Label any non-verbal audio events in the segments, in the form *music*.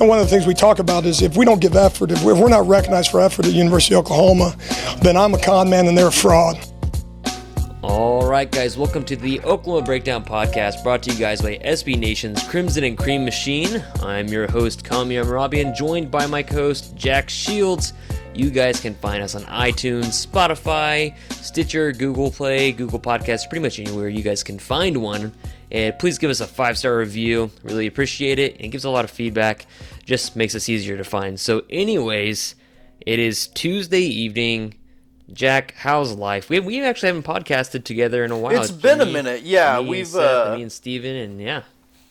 And one of the things we talk about is if we don't give effort, if we're not recognized for effort at University of Oklahoma, then I'm a con man and they're a fraud. All right, guys, welcome to the Oklahoma Breakdown Podcast brought to you guys by SB Nation's Crimson and Cream Machine. I'm your host, Kami Amarabian, joined by my co host, Jack Shields. You guys can find us on iTunes, Spotify, Stitcher, Google Play, Google Podcasts, pretty much anywhere you guys can find one. And please give us a five star review. Really appreciate it. It gives a lot of feedback. Just makes us easier to find. So, anyways, it is Tuesday evening. Jack, how's life? We we actually haven't podcasted together in a while. It's been a minute, yeah. me We've and Seth, uh, me and Steven, and yeah.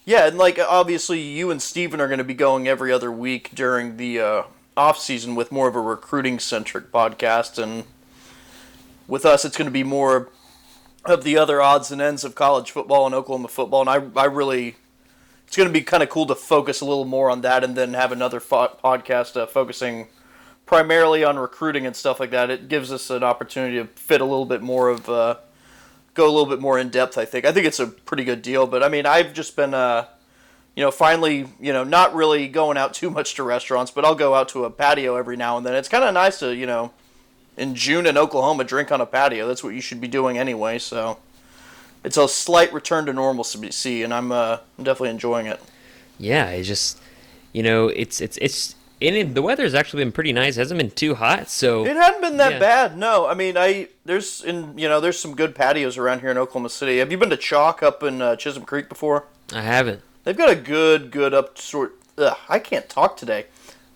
yeah, and like obviously you and Steven are going to be going every other week during the uh, off season with more of a recruiting centric podcast, and with us it's going to be more of the other odds and ends of college football and Oklahoma football, and I I really it's going to be kind of cool to focus a little more on that, and then have another fo- podcast uh, focusing primarily on recruiting and stuff like that. It gives us an opportunity to fit a little bit more of. Uh, go a little bit more in depth. I think. I think it's a pretty good deal. But I mean, I've just been, uh, you know, finally, you know, not really going out too much to restaurants, but I'll go out to a patio every now and then. It's kind of nice to, you know, in June in Oklahoma, drink on a patio. That's what you should be doing anyway. So it's a slight return to normalcy, and I'm, uh, I'm definitely enjoying it. Yeah, it's just you know, it's it's it's and it, the weather's actually been pretty nice. It hasn't been too hot, so It hadn't been that Yeah. bad. No, I mean, I there's in you know there's some good patios around here in Oklahoma City. Have you been to Chalk up in uh, Chisholm Creek before? I haven't. They've got a good, good up sort. Ugh, I can't talk today.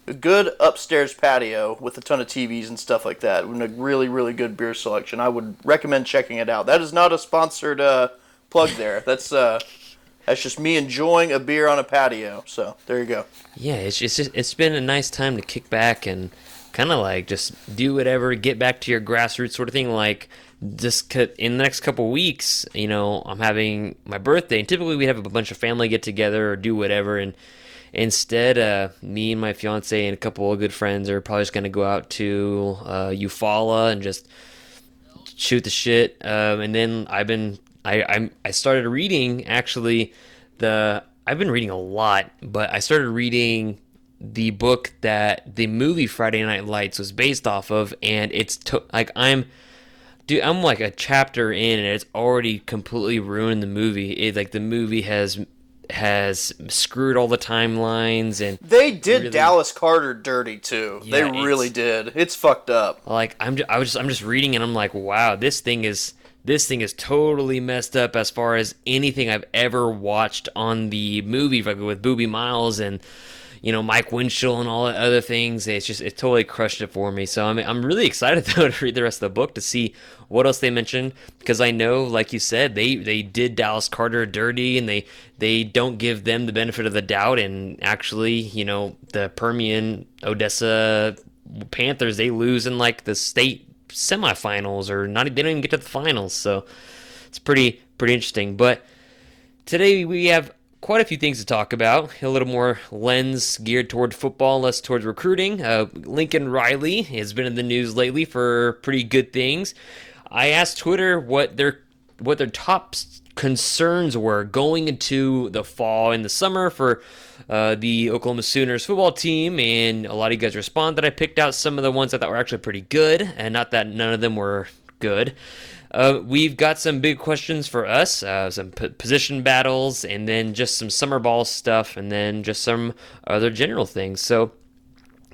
A good upstairs patio with a ton of TVs and stuff like that, and a really, really good beer selection. I would recommend checking it out. That is not a sponsored uh, plug there. That's uh, that's just me enjoying a beer on a patio. So there you go. Yeah, it's it's just it's been a nice time to kick back and kind of like just do whatever, get back to your grassroots sort of thing. Like just in the next couple weeks, you know, I'm having my birthday, and typically we have a bunch of family get together or do whatever, and instead, uh, me and my fiance and a couple of good friends are probably just gonna go out to uh, Eufaula and just shoot the shit. Um, and then I've been I I'm, I started reading actually the I've been reading a lot, but I started reading the book that the movie Friday Night Lights was based off of, and it's to, like I'm. Dude, I'm like a chapter in, and it's already completely ruined the movie. It like the movie has has screwed all the timelines, and They did Really? Dallas Carter dirty too. Yeah, they really did. It's fucked up. like I'm just, I was just I'm just reading and I'm like, wow, this thing is this thing is totally messed up as far as anything I've ever watched on the movie like with Boobie Miles and you know Mike Winchell and all the other things. It's just it totally crushed it for me. So I'm I'm really excited *laughs* though to read the rest of the book to see what else they mentioned because I know, like you said, they they did Dallas Carter dirty and they they don't give them the benefit of the doubt and actually you know the Permian Odessa Panthers they lose in like the state semifinals or not they don't even get to the finals so it's pretty pretty interesting but today we have quite a few things to talk about a little more lens geared toward football less towards recruiting uh, lincoln riley has been in the news lately for pretty good things i asked twitter what their what their top concerns were going into the fall and the summer for uh, the Oklahoma Sooners football team, and a lot of you guys responded. That I picked out some of the ones I thought were actually pretty good, and not that none of them were good. Uh, we've got some big questions for us, uh, some p- position battles, and then just some summer ball stuff, and then just some other general things. So,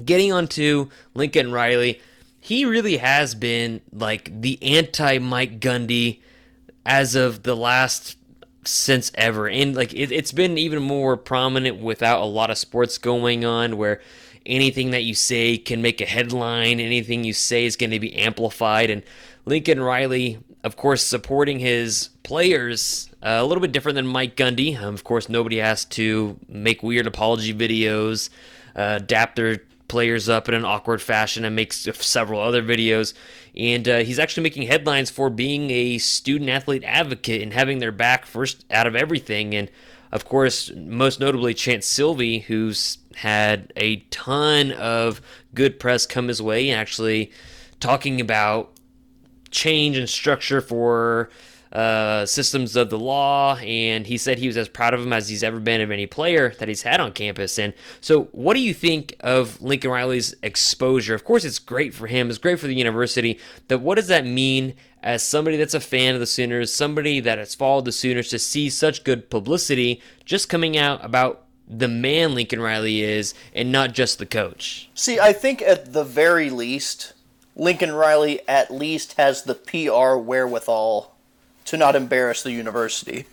getting onto Lincoln Riley, he really has been like the anti Mike Gundy as of the last since ever and like it, it's been even more prominent without a lot of sports going on where anything that you say can make a headline anything you say is going to be amplified and lincoln riley of course supporting his players uh, a little bit different than mike gundy um, of course nobody has to make weird apology videos uh, adapt their players up in an awkward fashion and makes several other videos. And uh, he's actually making headlines for being a student athlete advocate and having their back first out of everything. And of course, most notably, Chanse Sylvie, who's had a ton of good press come his way, and actually talking about change and structure for uh, systems of the law, and he said he was as proud of him as he's ever been of any player that he's had on campus. And so, what do you think of Lincoln Riley's exposure? Of course, it's great for him, it's great for the university, but what does that mean as somebody that's a fan of the Sooners, somebody that has followed the Sooners to see such good publicity just coming out about the man Lincoln Riley is and not just the coach? See, I think at the very least, Lincoln Riley at least has the PR wherewithal to not embarrass the university.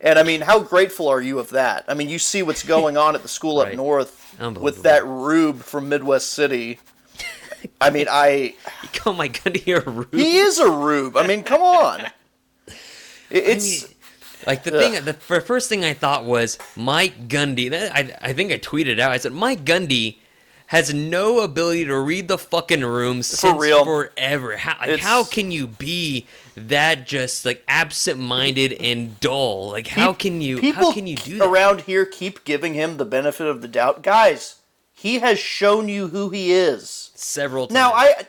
And I mean, how grateful are you of that? I mean, you see what's *laughs* going on at the school up north with that rube from Midwest City. *laughs* I mean, I *laughs* Oh my god, you're rude. he is a rube. I mean, come on. It- It's Like the thing, the first thing I thought was Mike Gundy. I, I think I tweeted out. I said Mike Gundy has no ability to read the fucking room since forever. How, like, how can you be that just like absent-minded and dull? Like how can you? people How can you do that? around here keep giving him the benefit of the doubt, guys? He has shown you who he is. Several times. Now, I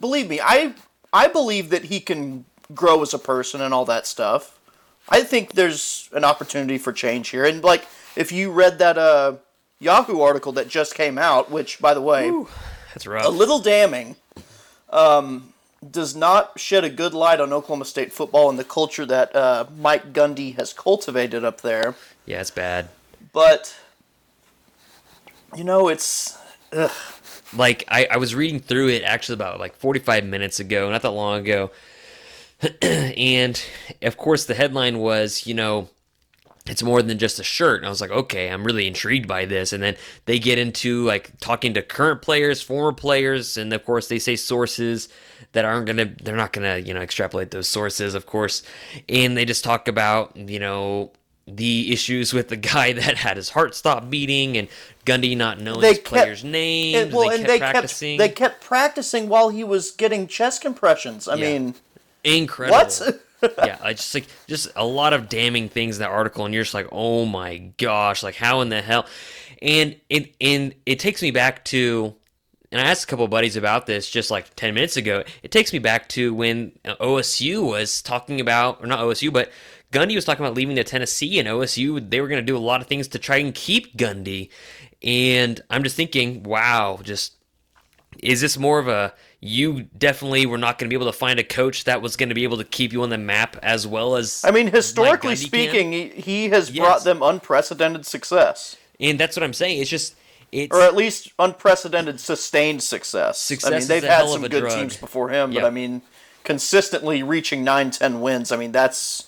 believe me, I I believe that he can grow as a person and all that stuff. I think there's an opportunity for change here, and like if you read that uh, Yahoo article that just came out, which by the way, that's rough. a little damning, um, does not shed a good light on Oklahoma State football and the culture that uh, Mike Gundy has cultivated up there. yeah, it's bad. But you know, it's ugh. like I, I was reading through it actually about like 45 minutes ago not that long ago *clears throat* and of course the headline was you know it's more than just a shirt and i was like okay i'm really intrigued by this and then they get into like talking to current players former players and of course they say sources that aren't gonna they're not gonna you know extrapolate those sources of course and they just talk about you know the issues with the *laughs* guy that had his heart stop beating and Gundy not knowing They his kept- players' names. And, well, they and kept they practicing. kept they kept practicing while he was getting chest compressions. I Yeah. mean, Incredible. what? *laughs* yeah, I just like just a lot of damning things in that article, and you're just like, oh my gosh, like how in the hell? And it and it takes me back to, and I asked a couple buddies about this just like ten minutes ago. It takes me back to when uh, OSU was talking about, or not OSU, but Gundy was talking about leaving to Tennessee, and OSU they were going to do a lot of things to try and keep Gundy. And I'm just thinking, wow, just is this more of a you definitely were not going to be able to find a coach that was going to be able to keep you on the map as well as I mean, historically speaking, he, he has Yes. brought them unprecedented success, and that's what I'm saying. It's just it's or at least unprecedented sustained success. Success I mean, they've had some good drug. teams before him, Yeah. but I mean, consistently reaching 9, 10 wins. I mean, that's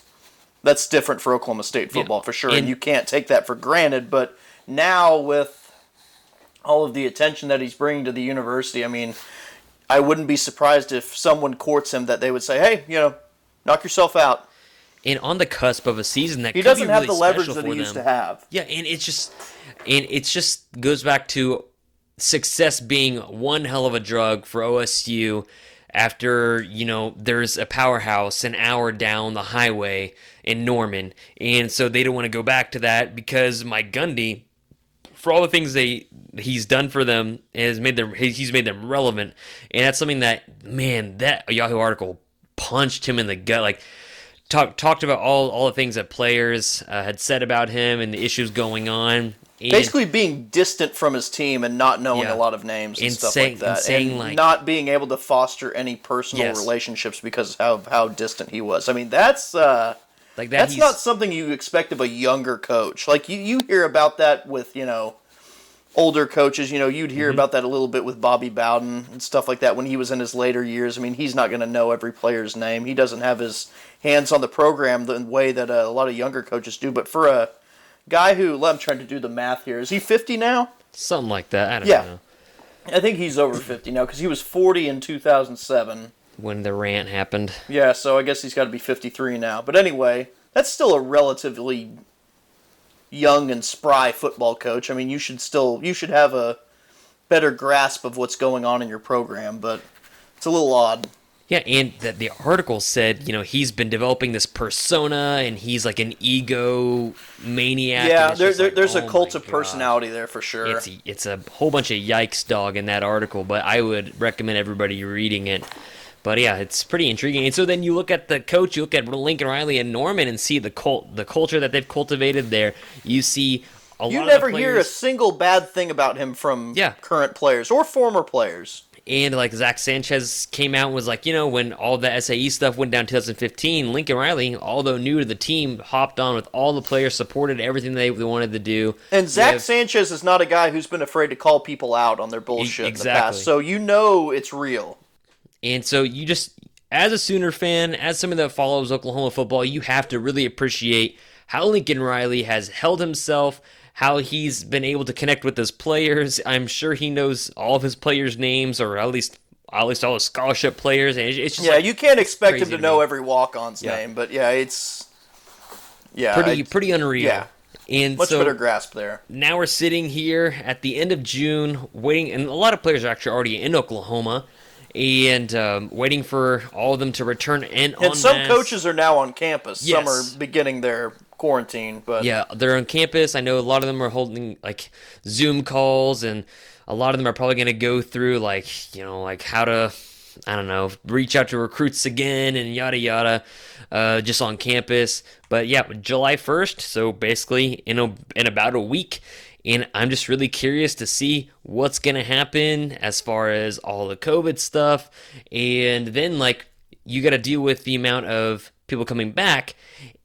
that's different for Oklahoma State football for sure, and, And- you can't take that for granted. But now with all of the attention that he's bringing to the university, I mean, I wouldn't be surprised if someone courts him that they would say, "Hey, you know, knock yourself out." and on the cusp of a season that He doesn't have really the leverage that he used them. to have. Yeah, and it's just and it's just goes back to success being one hell of a drug for OSU after, you know, there's a powerhouse an hour down the highway in Norman. And so they don't want to go back to that because Mike Gundy for all the things they he's done for them has made them he's made them relevant. And that's something that man, that Yahoo article punched him in the gut like talk, talked about all, all the things that players uh, had said about him and the issues going on. And Basically, being distant from his team and not knowing Yeah. a lot of names and, And stuff saying- like that, and and like- not being able to foster any personal Yes. relationships because of how distant he was. I mean, that's uh, like that, that's he's, not something you expect of a younger coach. Like you, you hear about that with you know older coaches. You know, you'd Mm-hmm. hear about that a little bit with Bobby Bowden and stuff like that when he was in his later years. I mean, he's not going to know every player's name. He doesn't have his hands on the program the way that uh, a lot of younger coaches do. But for a guy who, I'm trying to do the math here. Is he 50 now? something like that. I don't Yeah. know I think he's over 50 now because he was 40 in 2007. When the rant happened. Yeah, so I guess he's got to be 53 now. But anyway, that's still a relatively young and spry football coach. I mean, you should still you should have a better grasp of what's going on in your program, but it's a little odd. Yeah, and that the article said, you know, he's been developing this persona and he's like an ego maniac. yeah, there, there, like, there's oh a cult of God. personality there for sure. It's it's a whole bunch of yikes dog in that article, but I would recommend everybody reading it. But yeah, it's pretty intriguing. And so then you look at the coach, you look at Lincoln Riley and Norman, and see the cult, the culture that they've cultivated there. You see a You lot never hear a single bad thing about him from Yeah. current players or former players. and like Zach Sanchez came out and was like, you know, when all the SAE stuff went down 2015, Lincoln Riley, although new to the team, hopped on with all the players, supported everything they, they wanted to do. And Zach have- Sanchez is not a guy who's been afraid to call people out on their bullshit in the exactly. past. So you know it's real. And so you just, as a Sooner fan, as someone that follows Oklahoma football, you have to really appreciate how Lincoln Riley has held himself, how he's been able to connect with his players. I'm sure he knows all of his players' names, or at least at least all his scholarship players. And it's it's just Yeah, like you can't expect him to to know me. every walk-on's Yeah. name, but yeah, it's yeah, pretty I- pretty unreal. yeah. And much so better grasp there. now we're sitting here at the end of June, waiting, and a lot of players are actually already in Oklahoma, and um, waiting for all of them to return. And, And some masse. coaches are now on campus. Some are beginning their quarantine, but Yeah, they're on campus. I know a lot of them are holding like Zoom calls, and a lot of them are probably going to go through like you know like how to I don't know reach out to recruits again and yada yada, uh, just on campus. But yeah, July first, so basically in a, in about a week. And I'm just really curious to see what's going to happen as far as all the COVID stuff. And then, like, you got to deal with the amount of people coming back.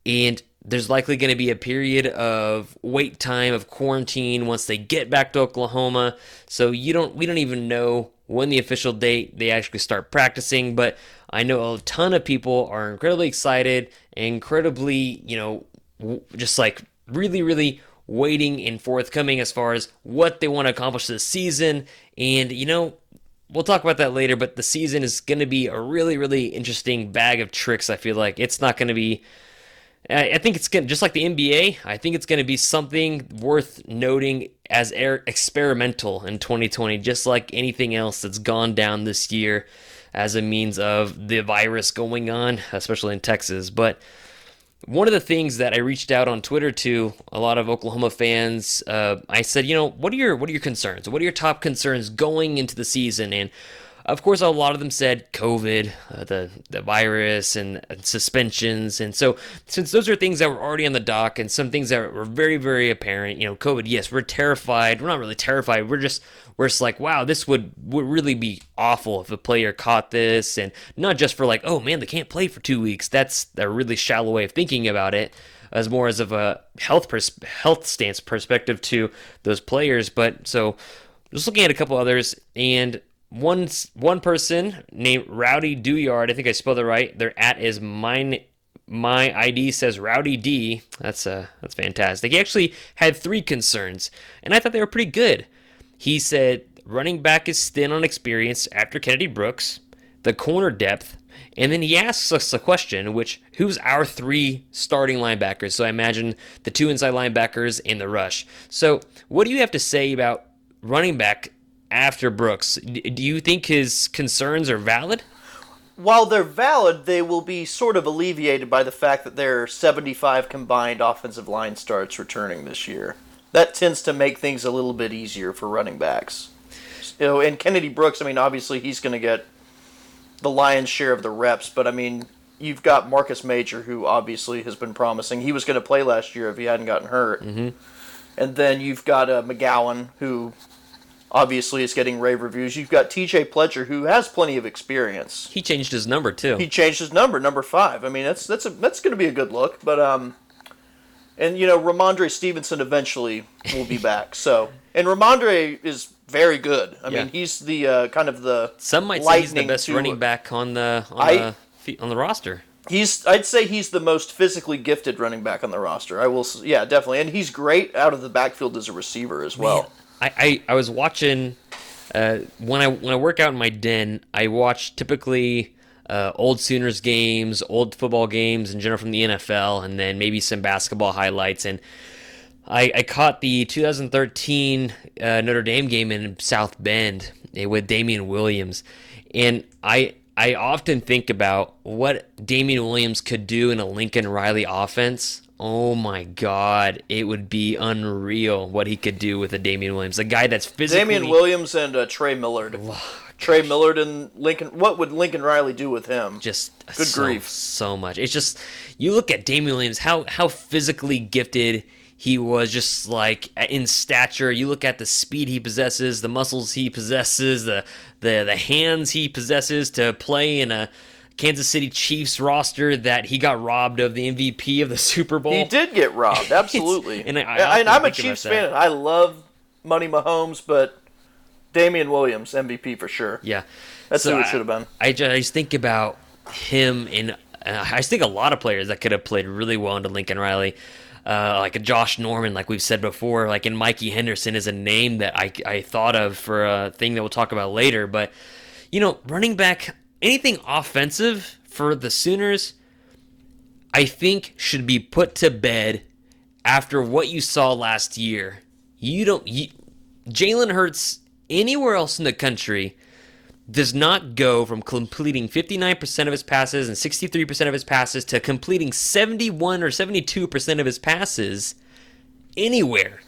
And there's likely going to be a period of wait time of quarantine once they get back to Oklahoma. So you don't we don't even know when the official date they actually start practicing, but I know a ton of people are incredibly excited, incredibly, you know, just like really really waiting and forthcoming as far as what they want to accomplish this season and you know we'll talk about that later but the season is going to be a really really interesting bag of tricks i feel like it's not going to be I think it's going just like the NBA, I think it's going to be something worth noting as experimental in 2020, just like anything else that's gone down this year as a means of the virus going on, especially in Texas. But one of the things that I reached out on Twitter to a lot of Oklahoma fans, uh, I said, you know, what are your what are your concerns? What are your top concerns going into the season? And of course, a lot of them said COVID, uh, the the virus, and, and suspensions. And so, since those are things that were already on the dock, and some things that were very very apparent, you know, COVID. Yes, we're terrified. We're not really terrified. We're just we're just like, wow, this would would really be awful if a player caught this, and not just for like, oh man, they can't play for two weeks. That's a really shallow way of thinking about it, as more as of a health pers- health stance perspective to those players. But so, just looking at a couple others, and one one person named Rowdy Duyard, I think I spelled it right. Their at is mine. My ID says Rowdy D. That's uh that's fantastic. He actually had three concerns, and I thought they were pretty good. He said running back is thin on experience after Kennedy Brooks, the corner depth, and then he asks us a question, which who's our three starting linebackers? So I imagine the two inside linebackers in the rush. So what do you have to say about running back after Brooks? Do you think his concerns are valid? while they're valid, they will be sort of alleviated by the fact that there are 75 combined offensive line starts returning this year. That tends to make things a little bit easier for running backs. You know, and Kennedy Brooks, I mean, obviously he's going to get the lion's share of the reps, but I mean, you've got Marcus Major, who obviously has been promising. He was going to play last year if he hadn't gotten hurt. Mm-hmm. And then you've got uh, McGowan, who obviously is getting rave reviews. You've got TJ Pledger, who has plenty of experience He changed his number too. he changed his number, number five. I mean, that's that's a, that's going to be a good look. But um, and you know, Ramondre Stevenson eventually will be back. So and Ramondre is very good. I Yeah. mean, he's the uh, kind of the Some might say he's the best to- running back on the on I- the on the roster. He's I'd say he's the most physically gifted running back on the roster. I will, yeah, definitely, and he's great out of the backfield as a receiver as well. I, I, I was watching uh, when I when I work out in my den. I watch typically uh, old Sooners games, old football games in general from the NFL, and then maybe some basketball highlights. And I, I caught the 2013 uh, Notre Dame game in South Bend eh, with Damien Williams, and I I often think about what Damien Williams could do in a Lincoln Riley offense. Oh my God, it would be unreal what he could do with a Damien Williams, a guy that's physically Damien Williams and uh, Trey Millard. Trey Millard and Lincoln. What would Lincoln Riley do with him? just Good so, grief. so much. It's just you look at Damien Williams, how how physically gifted he was, just like in stature. You look at the speed he possesses, the muscles he possesses, the the the hands he possesses to play in a Kansas City Chiefs roster that he got robbed of the MVP of the *laughs* Super Bowl. He did get robbed, *laughs* absolutely. and I, I and I'm a Chiefs fan. And I love Money Mahomes, but Damien Williams MVP for sure. Yeah, That's So who it should have been. I just, I just think about him and uh, I think a lot of players that could have played really well into Lincoln Riley. Uh, like a Josh Norman, like we've said before, like in Mikey Henderson is a name that I, I thought of for a thing that we'll talk about later. But, you know, running back, anything offensive for the Sooners, I think should be put to bed after what you saw last year. You don't, you, Jalen Hurts anywhere else in the country does not go from completing 59% of his passes and 63% of his passes to completing 71 or 72% of his passes anywhere.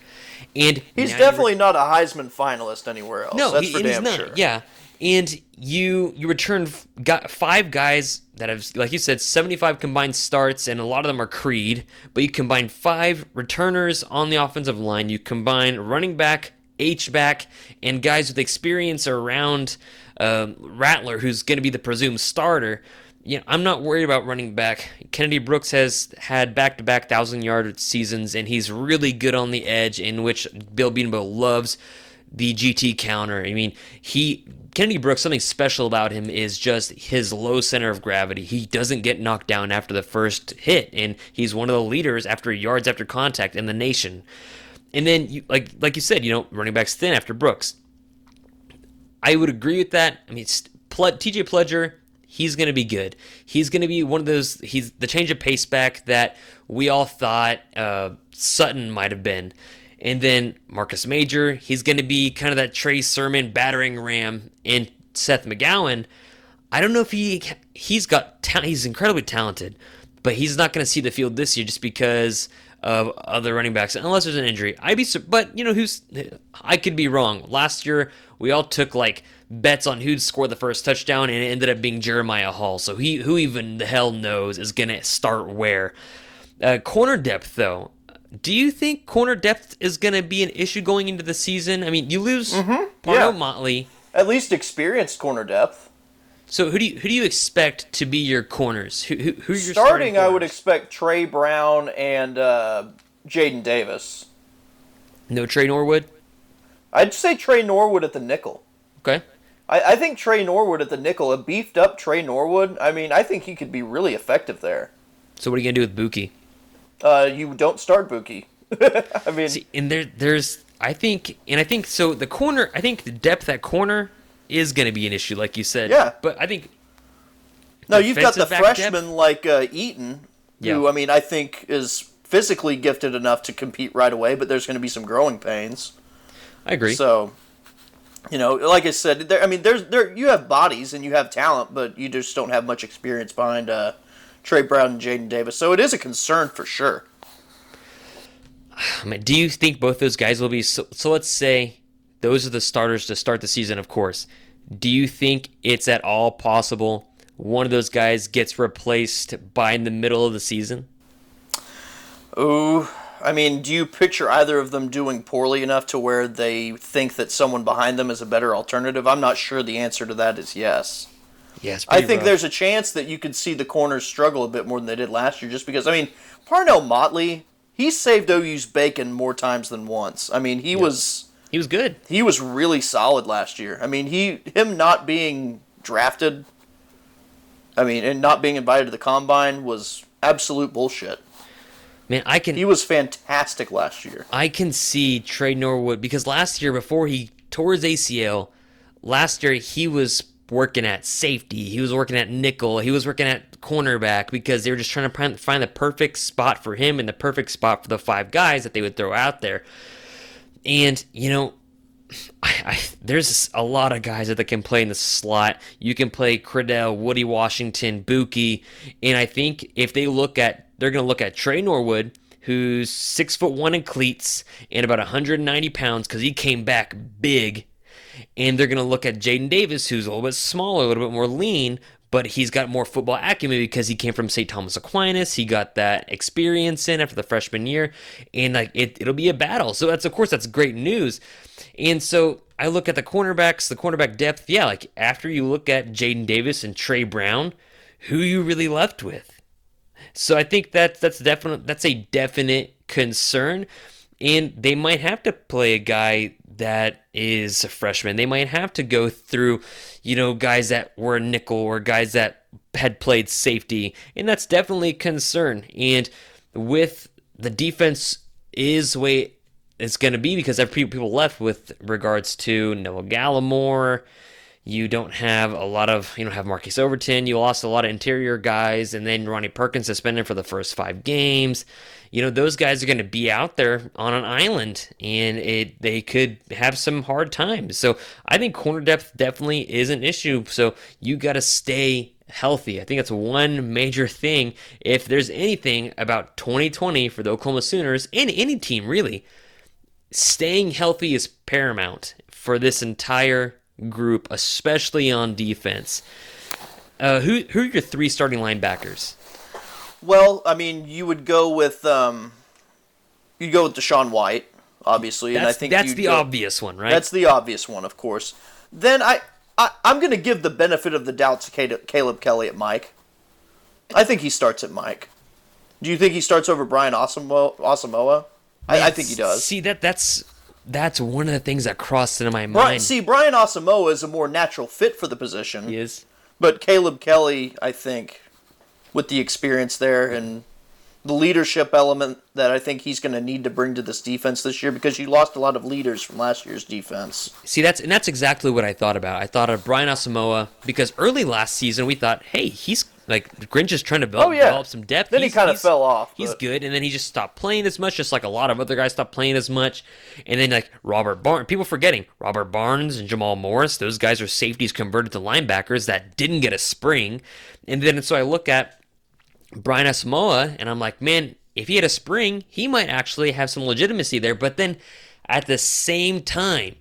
And He's definitely not a Heisman finalist anywhere else. no, that's he, for damn not. sure. Yeah, and you you return got five guys that have, like you said, seventy five combined starts, and a lot of them are Creed. But you combine five returners on the offensive line. You combine running back, H back, and guys with experience around um, Rattler, who's going to be the presumed starter. Yeah, I'm not worried about running back. Kennedy Brooks has had back-to-back thousand-yard seasons, and he's really good on the edge, in which Bill Bedenbaugh loves the GT counter. I mean, he Kennedy Brooks. Something special about him is just his low center of gravity. He doesn't get knocked down after the first hit, and he's one of the leaders after yards after contact in the nation. And then, you, like like you said, you know, running backs thin after Brooks. I would agree with that. I mean, TJ Pledger, he's going to be good. He's going to be one of those. He's the change of pace back that we all thought uh, Sutton might have been. And then Marcus Major, he's going to be kind of that Trey Sermon battering ram. And Seth McGowan, I don't know if he he's got ta- he's incredibly talented, but he's not going to see the field this year just because of other running backs unless there's an injury. I'd be but you know who's I could be wrong. Last year we all took like bets on who'd score the first touchdown and it ended up being Jeremiah Hall. So he who even the hell knows is going to start where. Uh, corner depth though. Do you think corner depth is going to be an issue going into the season? I mean, you lose Parnell yeah. Motley. At least experienced corner depth. So who do you who do you expect to be your corners? Who who, who your Starting, I would expect Tre Brown and uh, Jaden Davis. no Tre Norwood. I'd say Tre Norwood at the nickel. Okay, I, I think Tre Norwood at the nickel, a beefed up Tre Norwood. I mean, I think he could be really effective there. so what are you gonna do with Buki? Uh, you don't start Buki. *laughs* I mean, See, and there there's I think and I think so the corner I think the depth at corner is gonna be an issue like you said. Yeah. but I think no, you've got the freshman depth? like uh, Eaton, who Yeah. I mean, I think is physically gifted enough to compete right away, but there's going to be some growing pains. I agree. So, you know, like I said, there. I mean, there's there you have bodies and you have talent, but you just don't have much experience behind uh, Tre Brown and Jaden Davis. So it is a concern for sure. *sighs* I mean, do you think both those guys will be so, so let's say those are the starters to start the season of course do you think it's at all possible one of those guys gets replaced by in the middle of the season Ooh, I mean, do you picture either of them doing poorly enough to where they think that someone behind them is a better alternative? I'm not sure the answer to that is yes. yes I think there's a chance that you could see the corners struggle a bit more than they did last year, just because I mean, Parnell Motley, he saved OU's bacon more times than once. I mean, he was he was good he was really solid last year. I mean, he him not being drafted, I mean, and not being invited to the combine was absolute bullshit. man i can He was fantastic last year. I can see Tre Norwood because last year before he tore his ACL, last year he was working at safety, he was working at nickel, he was working at cornerback because they were just trying to find- find the perfect spot for him and the perfect spot for the five guys that they would throw out there. And you know, I, I, there's a lot of guys that can play in the slot. You can play Criddell, Woody Washington, Buki, and I think if they look at, they're going to look at Tre Norwood, who's six foot one in cleats and about 190 pounds because he came back big, and they're going to look at Jaden Davis, who's a little bit smaller, a little bit more lean, but he's got more football acumen because he came from St. Thomas Aquinas. He got that experience in after the freshman year, and like it, it'll be a battle. So that's of course that's great news. And so I look at the cornerbacks, the cornerback depth. Yeah, like after you look at Jaden Davis and Tre Brown, who you really left with. So I think that that's definite. That's a definite concern, and they might have to play a guy that is a freshman. They might have to go through, you know, guys that were a nickel or guys that had played safety, and that's definitely a concern. And with the defense is way it's going to be because there people left with regards to Noah Gallimore. You don't have a lot of, you don't have Marquise Overton. You lost a lot of interior guys, and then Ronnie Perkins suspended for the first five games. You know those guys are going to be out there on an island and it they could have some hard times. So i think corner depth definitely is an issue so you got to stay healthy. I think that's one major thing. If there's anything about 2020 for the oklahoma sooners and any team really staying healthy is paramount for this entire group especially on defense uh, who, who are your three starting linebackers well, I mean, you would go with um, you'd go with DaShaun White, obviously, that's, and I think that's the go, obvious one, right? That's the obvious one, of course. Then I, I I'm going to give the benefit of the doubt to Caleb Kelly at Mike. I think he starts at Mike. Do you think he starts over Brian Asamoah? I, I think he does. See that that's that's one of the things that crossed into my mind. Brian, see, Brian Asamoah is a more natural fit for the position. He is. But Caleb Kelly, I think, with the experience there and the leadership element that I think he's going to need to bring to this defense this year because you lost a lot of leaders from last year's defense. See, that's and that's exactly what I thought about. I thought of Brian Asamoah because early last season we thought, hey, he's like Grinch is trying to build, oh, yeah. develop some depth. Then he's, he kind of fell off. He's but... good, and then he just stopped playing as much, just like a lot of other guys stopped playing as much. And then like Robert Barnes, people forgetting Robert Barnes and Jamal Morris, those guys are safeties converted to linebackers that didn't get a spring. And then so I look at Brian Asamoah, and I'm like, man, if he had a spring, he might actually have some legitimacy there. But then at the same time,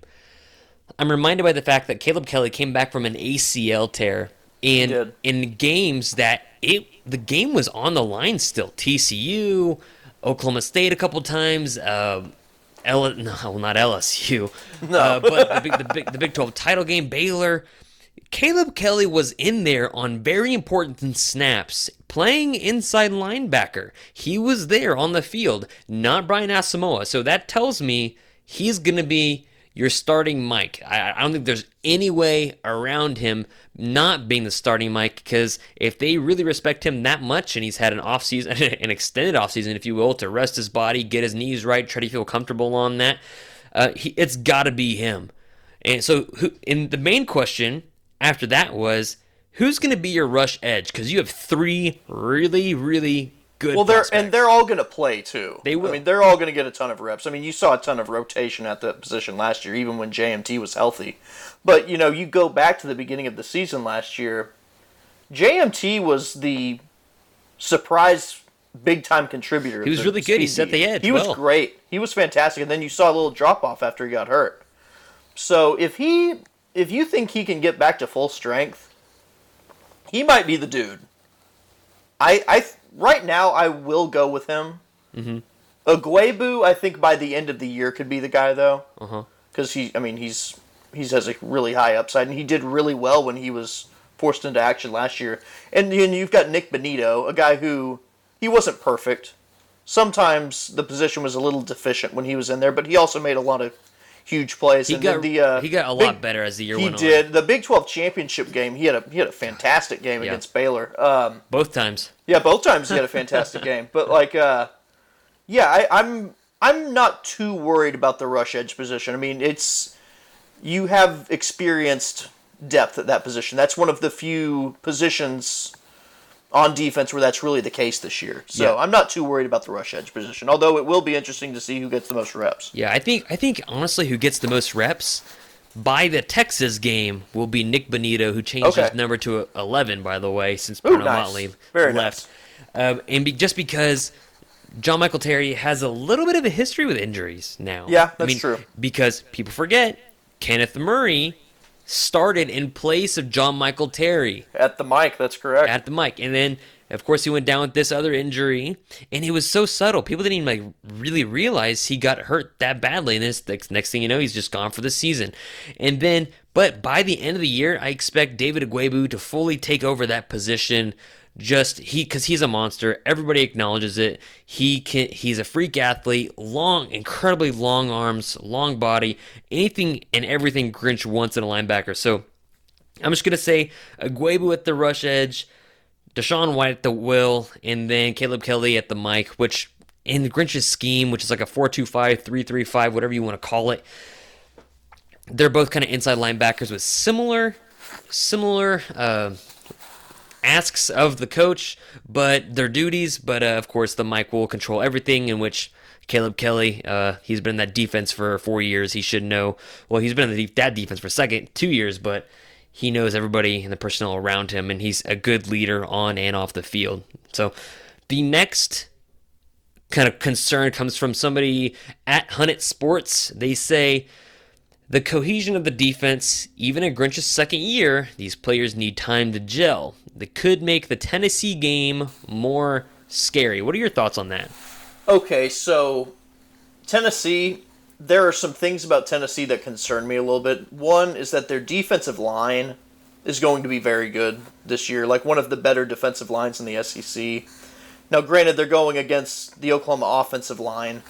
I'm reminded by the fact that Caleb Kelly came back from an ACL tear and in games that it the game was on the line still. TCU, Oklahoma State a couple times, uh, L- no, not LSU, *laughs* no. Uh, but the big, the big the Big 12 title game, Baylor. Caleb Kelly was in there on very important snaps, playing inside linebacker. He was there on the field, not Brian Asamoah. So that tells me he's going to be your starting Mike. I, I, don't think there's any way around him not being the starting Mike because if they really respect him that much and he's had an off season, *laughs* an extended off season, if you will, to rest his body, get his knees right, try to feel comfortable on that, uh, he, it's got to be him. And so, who, and the main question after that was who's going to be your rush edge because you have three really really good. Well, they're and they're all going to play too. They will. I mean, they're all going to get a ton of reps. I mean, you saw a ton of rotation at that position last year, even when JMT was healthy. But you know, you go back to the beginning of the season last year. JMT was the surprise big time contributor. He was really good. He set the edge. He well. was great. He was fantastic. And then you saw a little drop off after he got hurt. So if he if you think he can get back to full strength, he might be the dude. I I right now I will go with him. Mm-hmm. Ugwoegbu, I think by the end of the year could be the guy though, because uh-huh. he I mean he's he's has a really high upside and he did really well when he was forced into action last year. And then you've got Nik Bonitto, a guy who he wasn't perfect. Sometimes the position was a little deficient when he was in there, but he also made a lot of huge plays. He and got the, uh, he got a lot big, better as the year he went on. He did. The Big Twelve championship game, he had a he had a fantastic game yeah. against Baylor. Um, both times. Yeah, both times he had a fantastic *laughs* game. But like, uh, yeah, I, I'm I'm not too worried about the rush edge position. I mean, it's you have experienced depth at that position. That's one of the few positions on defense where that's really the case this year. So yeah. I'm not too worried about the rush edge position. Although it will be interesting to see who gets the most reps. Yeah, I think I think honestly who gets the most reps by the Texas game will be Nik Bonitto, who changed okay. his number to 11, by the way, since Bruno nice. Motley Very left. Nice. Um, and be, just because John Michael Terry has a little bit of a history with injuries now. Yeah, that's I mean, true. Because people forget Kenneth Murray started in place of John Michael Terry At the mic, that's correct. at the mic. And then, of course, he went down with this other injury, and it was so subtle. People didn't even like really realize he got hurt that badly. And this next, next thing you know, he's just gone for the season. And then, but by the end of the year, I expect David Ugwoegbu to fully take over that position. Just he, because he's a monster. Everybody acknowledges it. He can. He's a freak athlete. Long, incredibly long arms, long body. Anything and everything Grinch wants in a linebacker. So I'm just gonna say Ugwoegbu at the rush edge, DaShaun White at the will, and then Caleb Kelly at the mic, which in Grinch's scheme, which is like a 4-2-5, 3-3-5, whatever you want to call it, they're both kind of inside linebackers with similar, similar uh, asks of the coach, but their duties. But uh, of course, the mic will control everything. In which Caleb Kelly, uh, he's been in that defense for four years. He should know. Well, he's been in the, that defense for second two years, but he knows everybody and the personnel around him, and he's a good leader on and off the field. So the next kind of concern comes from somebody at Hunnit Sports. They say the cohesion of the defense, even in Grinch's second year, these players need time to gel. That could make the Tennessee game more scary. What are your thoughts on that? Okay, so Tennessee, there are some things about Tennessee that concern me a little bit. One is that their defensive line is going to be very good this year, like one of the better defensive lines in the SEC. Now, granted, they're going against the Oklahoma offensive line,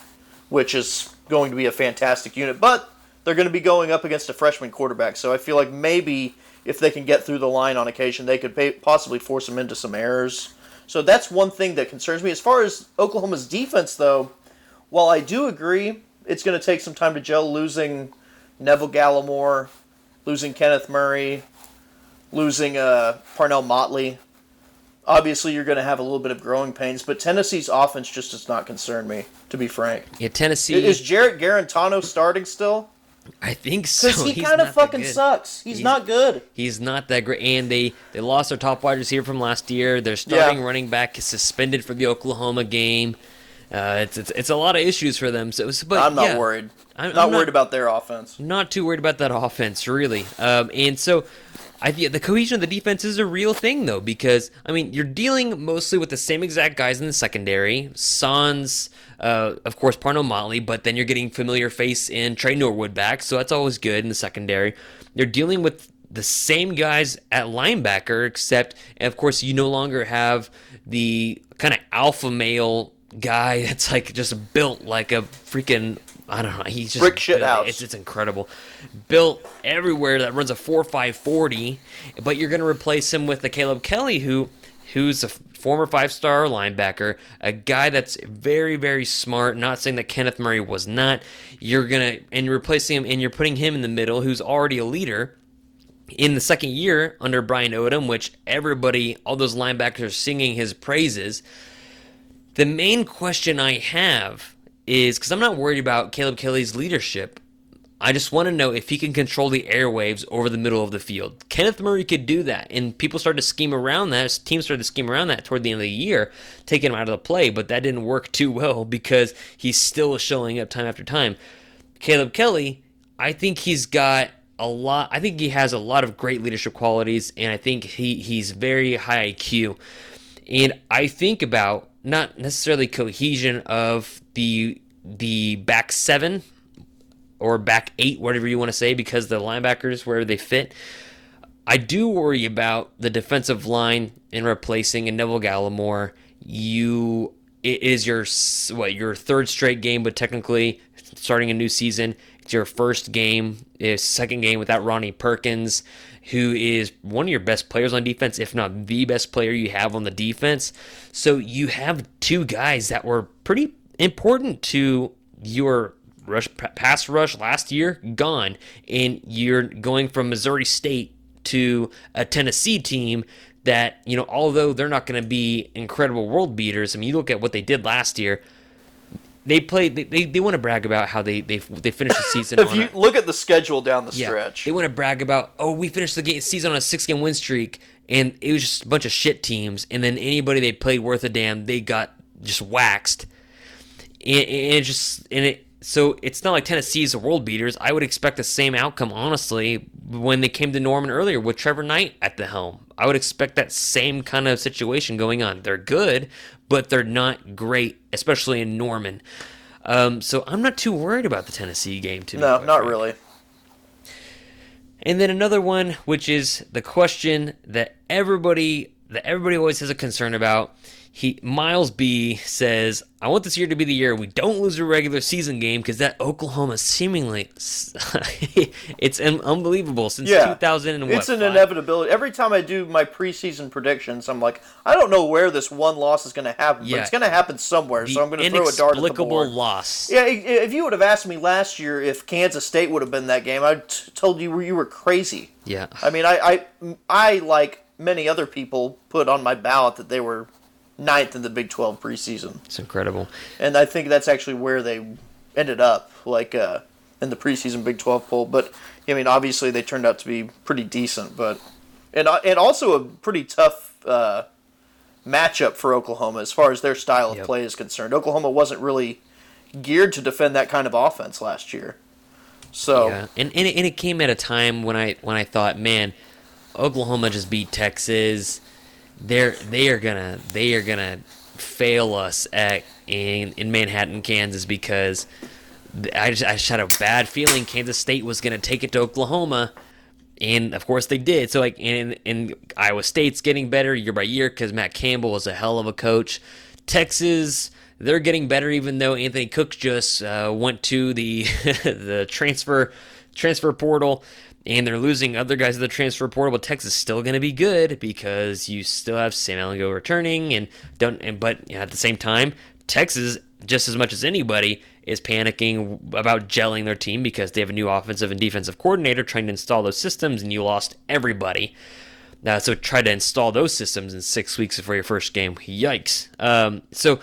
which is going to be a fantastic unit, but they're going to be going up against a freshman quarterback. So I feel like maybe if they can get through the line on occasion, they could pay, possibly force them into some errors. So that's one thing that concerns me. As far as Oklahoma's defense, though, while I do agree it's going to take some time to gel, losing Neville Gallimore, losing Kenneth Murray, losing uh, Parnell Motley. Obviously, you're going to have a little bit of growing pains, but Tennessee's offense just does not concern me, to be frank. Yeah, Tennessee. Is Jarrett Guarantano starting still? I think so. Because he He's kind of fucking sucks. He's, He's- not good. He's not that great, and they they lost their top wide receiver from last year. Their starting Yeah. running back is suspended for the Oklahoma game. Uh, it's, it's it's a lot of issues for them. So, but I'm not yeah, worried. I'm- not I'm worried not- about their offense. Not too worried about that offense, really. Um, and so, I think the cohesion of the defense is a real thing, though, because I mean you're dealing mostly with the same exact guys in the secondary. Sans, uh, of course, Parnell Motley, but then you're getting familiar face in Tre Norwood back, so that's always good in the secondary. You're dealing with the same guys at linebacker, except, of course, you no longer have the kind of alpha male guy *laughs* that's like just built like a freaking I don't know. He's just Brick shit house. It's, it's incredible. Built everywhere that runs a four five forty, but you're going to replace him with the Caleb Kelly who who's a former five star linebacker, a guy that's very very smart. Not saying that Kenneth Murray was not. You're gonna and you're replacing him and you're putting him in the middle, who's already a leader in the second year under Brian Odom, which everybody, all those linebackers are singing his praises. The main question I have is because I'm not worried about Caleb Kelly's leadership. I just want to know if he can control the airwaves over the middle of the field. Kenneth Murray could do that, and people started to scheme around that. Teams started to scheme around that toward the end of the year, taking him out of the play, but that didn't work too well *laughs* because he's still showing up time after time. Caleb Kelly, I think he's got a lot. I think he has a lot of great leadership qualities, and I think he he's very high IQ. And I think about not necessarily cohesion of the the back seven or back eight, whatever you want to say, because the linebackers where they fit. I do worry about the defensive line in replacing Neville Gallimore. You it is your what your third straight game, but technically starting a new season. It's your first game, is second game without Ronnie Perkins, who is one of your best players on defense, if not the best player you have on the defense. So you have two guys that were pretty important to your rush pass rush last year gone, and you're going from Missouri State to a Tennessee team that you know although they're not going to be incredible world beaters. I mean, you look at what they did last year. They play. They, they, they want to brag about how they they they finished the *laughs* season. If you a, look at the schedule down the yeah, stretch, they want to brag about oh we finished the game, season on a six game win streak, and it was just a bunch of shit teams, and then anybody they played worth a damn they got just waxed and, and it just and it so it's not like Tennessee's the world beaters. I would expect the same outcome, honestly, when they came to Norman earlier with Trevor Knight at the helm. I would expect that same kind of situation going on. They're good, but they're not great, especially in Norman. Um, so I'm not too worried about the Tennessee game. To no, not really. And then another one, which is the question that everybody that everybody always has a concern about he Miles B says, "I want this year to be the year we don't lose a regular season game because that Oklahoma seemingly *laughs* it's unbelievable since yeah, 2000 and It's an five? inevitability. Every time I do my preseason predictions, I'm like, I don't know where this one loss is going to happen, yeah. but it's going to happen somewhere. So I'm going to throw a dart at the board. loss. Yeah, if you would have asked me last year if Kansas State would have been that game, I told you you were crazy. Yeah. I mean, I I, I like many other people put on my ballot that they were ninth in the Big 12 preseason. It's incredible. And I think that's actually where they ended up, like uh, in the preseason Big 12 poll. But I mean, obviously they turned out to be pretty decent, but and uh, and also a pretty tough uh, matchup for Oklahoma as far as their style of yep. play is concerned. Oklahoma wasn't really geared to defend that kind of offense last year. So yeah, and and it, and it came at a time when I when I thought, man, Oklahoma just beat Texas they're they are gonna they are gonna fail us at in in Manhattan, Kansas because I just I just had a bad feeling Kansas State was gonna take it to Oklahoma. And of course they did. So like, and, and Iowa State's getting better year by year because Matt Campbell is a hell of a coach. Texas, they're getting better even though Anthony Cook just uh, went to the *laughs* the transfer transfer portal and they're losing other guys at the transfer portal, but Texas is still going to be good because you still have Sam Ehlinger returning, and don't. And, but at the same time, Texas, just as much as anybody, is panicking about gelling their team because they have a new offensive and defensive coordinator trying to install those systems, and you lost everybody. Uh, so try to install those systems in six weeks before your first game. Yikes! Um, so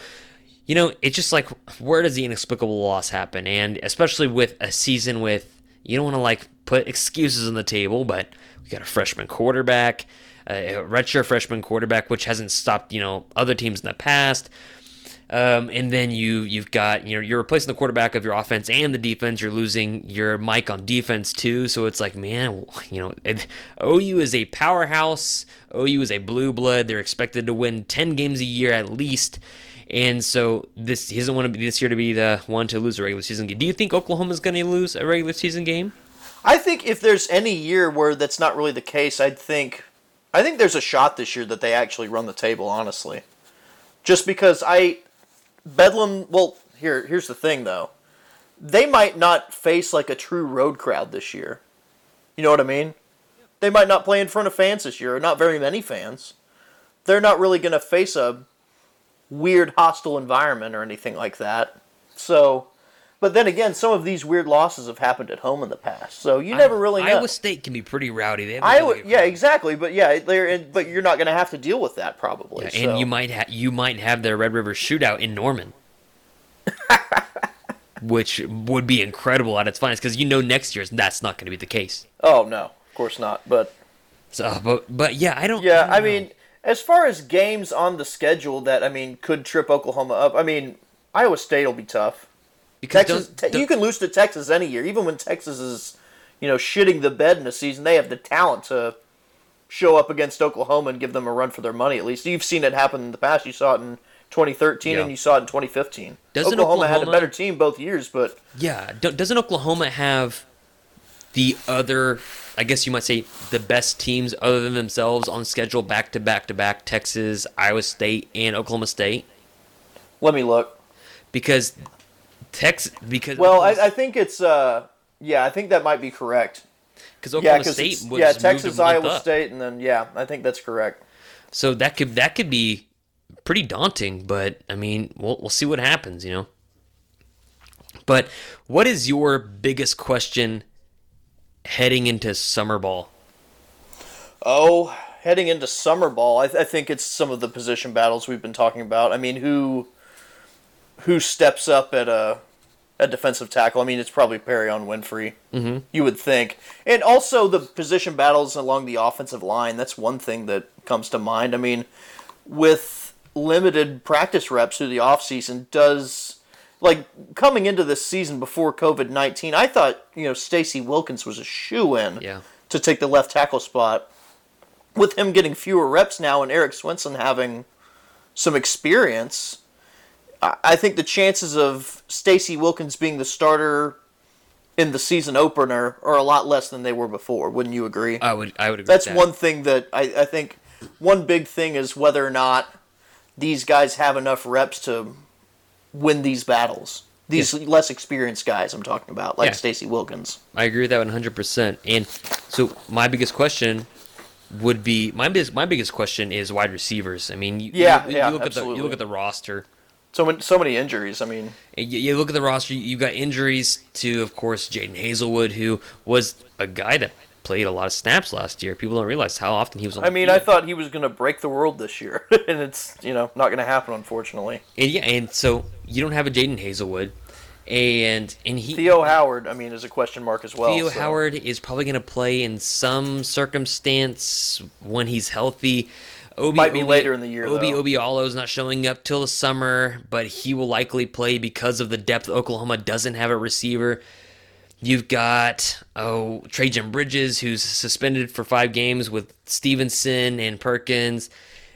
you know, it's just like where does the inexplicable loss happen? And especially with a season with you don't want to like put excuses on the table, but we got a freshman quarterback, a redshirt freshman quarterback, which hasn't stopped you know other teams in the past. Um, and then you you've got you know you're replacing the quarterback of your offense and the defense. You're losing your Mike on defense too. So it's like man, *laughs* you know, it, OU is a powerhouse. OU is a blue blood. They're expected to win ten games a year at least. And so this he doesn't want to be this year to be the one to lose a regular season game. Do you think Oklahoma's going to lose a regular season game? I think if there's any year where that's not really the case, I'd think I think there's a shot this year that they actually run the table, honestly. Just because I Bedlam, well, here here's the thing though. They might not face like a true road crowd this year. You know what I mean? They might not play in front of fans this year, or not very many fans. They're not really going to face a weird hostile environment or anything like that. So, but then again, some of these weird losses have happened at home in the past, so you never really know. Iowa State can be pretty rowdy. They Iowa, yeah, exactly. But yeah, they're in, but you're not going to have to deal with that probably. Yeah, and you might ha- you might have their Red River Shootout in Norman. *laughs* which would be incredible at its finest because you know next year that's not going to be the case. Oh no, of course not. But so, but but yeah, I don't. Yeah, I, don't I mean, as far as games on the schedule that I mean could trip Oklahoma up, I mean Iowa State will be tough. Because Texas, don't, don't, you can lose to Texas any year, even when Texas is, you know, shitting the bed in a season. They have the talent to show up against Oklahoma and give them a run for their money. At least you've seen it happen in the past. You saw it in 2013 yeah. and you saw it in 2015. Doesn't Oklahoma, Oklahoma had a better team both years, but yeah, doesn't Oklahoma have the other I guess you might say the best teams other than themselves on schedule back to back to back Texas, Iowa State, and Oklahoma State? Let me look. Because Texas, because well, I, I, think it's uh, yeah, I think that might be correct. Because Oklahoma yeah, State was yeah, Texas, Iowa State, and then yeah, I think that's correct. So that could that could be pretty daunting, but I mean, we'll we'll see what happens, you know. But what is your biggest question heading into summer ball? Oh, heading into summer ball, I, th- I, think it's some of the position battles we've been talking about. I mean, who who steps up at a a defensive tackle? I mean, it's probably Perrion Winfrey. Mm-hmm. You would think, and also the position battles along the offensive line. That's one thing that comes to mind. I mean, with limited practice reps through the offseason, does like coming into this season before COVID nineteen, I thought you know Stacy Wilkins was a shoe in Yeah. to take the left tackle spot. With him getting fewer reps now and Erik Swenson having some experience, I think the chances of Stacy Wilkins being the starter in the season opener are a lot less than they were before. Wouldn't you agree? I would I would agree. That's with that. one thing that I, I think one big thing is whether or not these guys have enough reps to win these battles. These less experienced guys I'm talking about, like Yeah. Stacy Wilkins. I agree with that 100%. And so my biggest question would be my biggest my biggest question is wide receivers. I mean, you, Yeah, you, yeah, you look at the absolutely. you look at the roster. So many, so many injuries. I mean, You, you look at the roster. You've got injuries to, of course, Jadon Haselwood, who was a guy that played a lot of snaps last year. People don't realize how often he was on. I mean, I thought he was going to break the world this year, *laughs* and it's you know not going to happen, unfortunately. and yeah, and so you don't have a Jadon Haselwood, and and he Theo Howard, I mean, is a question mark as well. Theo so- Howard is probably going to play in some circumstance when he's healthy. Obi, Might be Obi- later in the year, Obi though. Obialo's not showing up till the summer, but he will likely play because of the depth. Oklahoma doesn't have a receiver. You've got oh Trajan Bridges, who's suspended for five games with Stevenson and Perkins,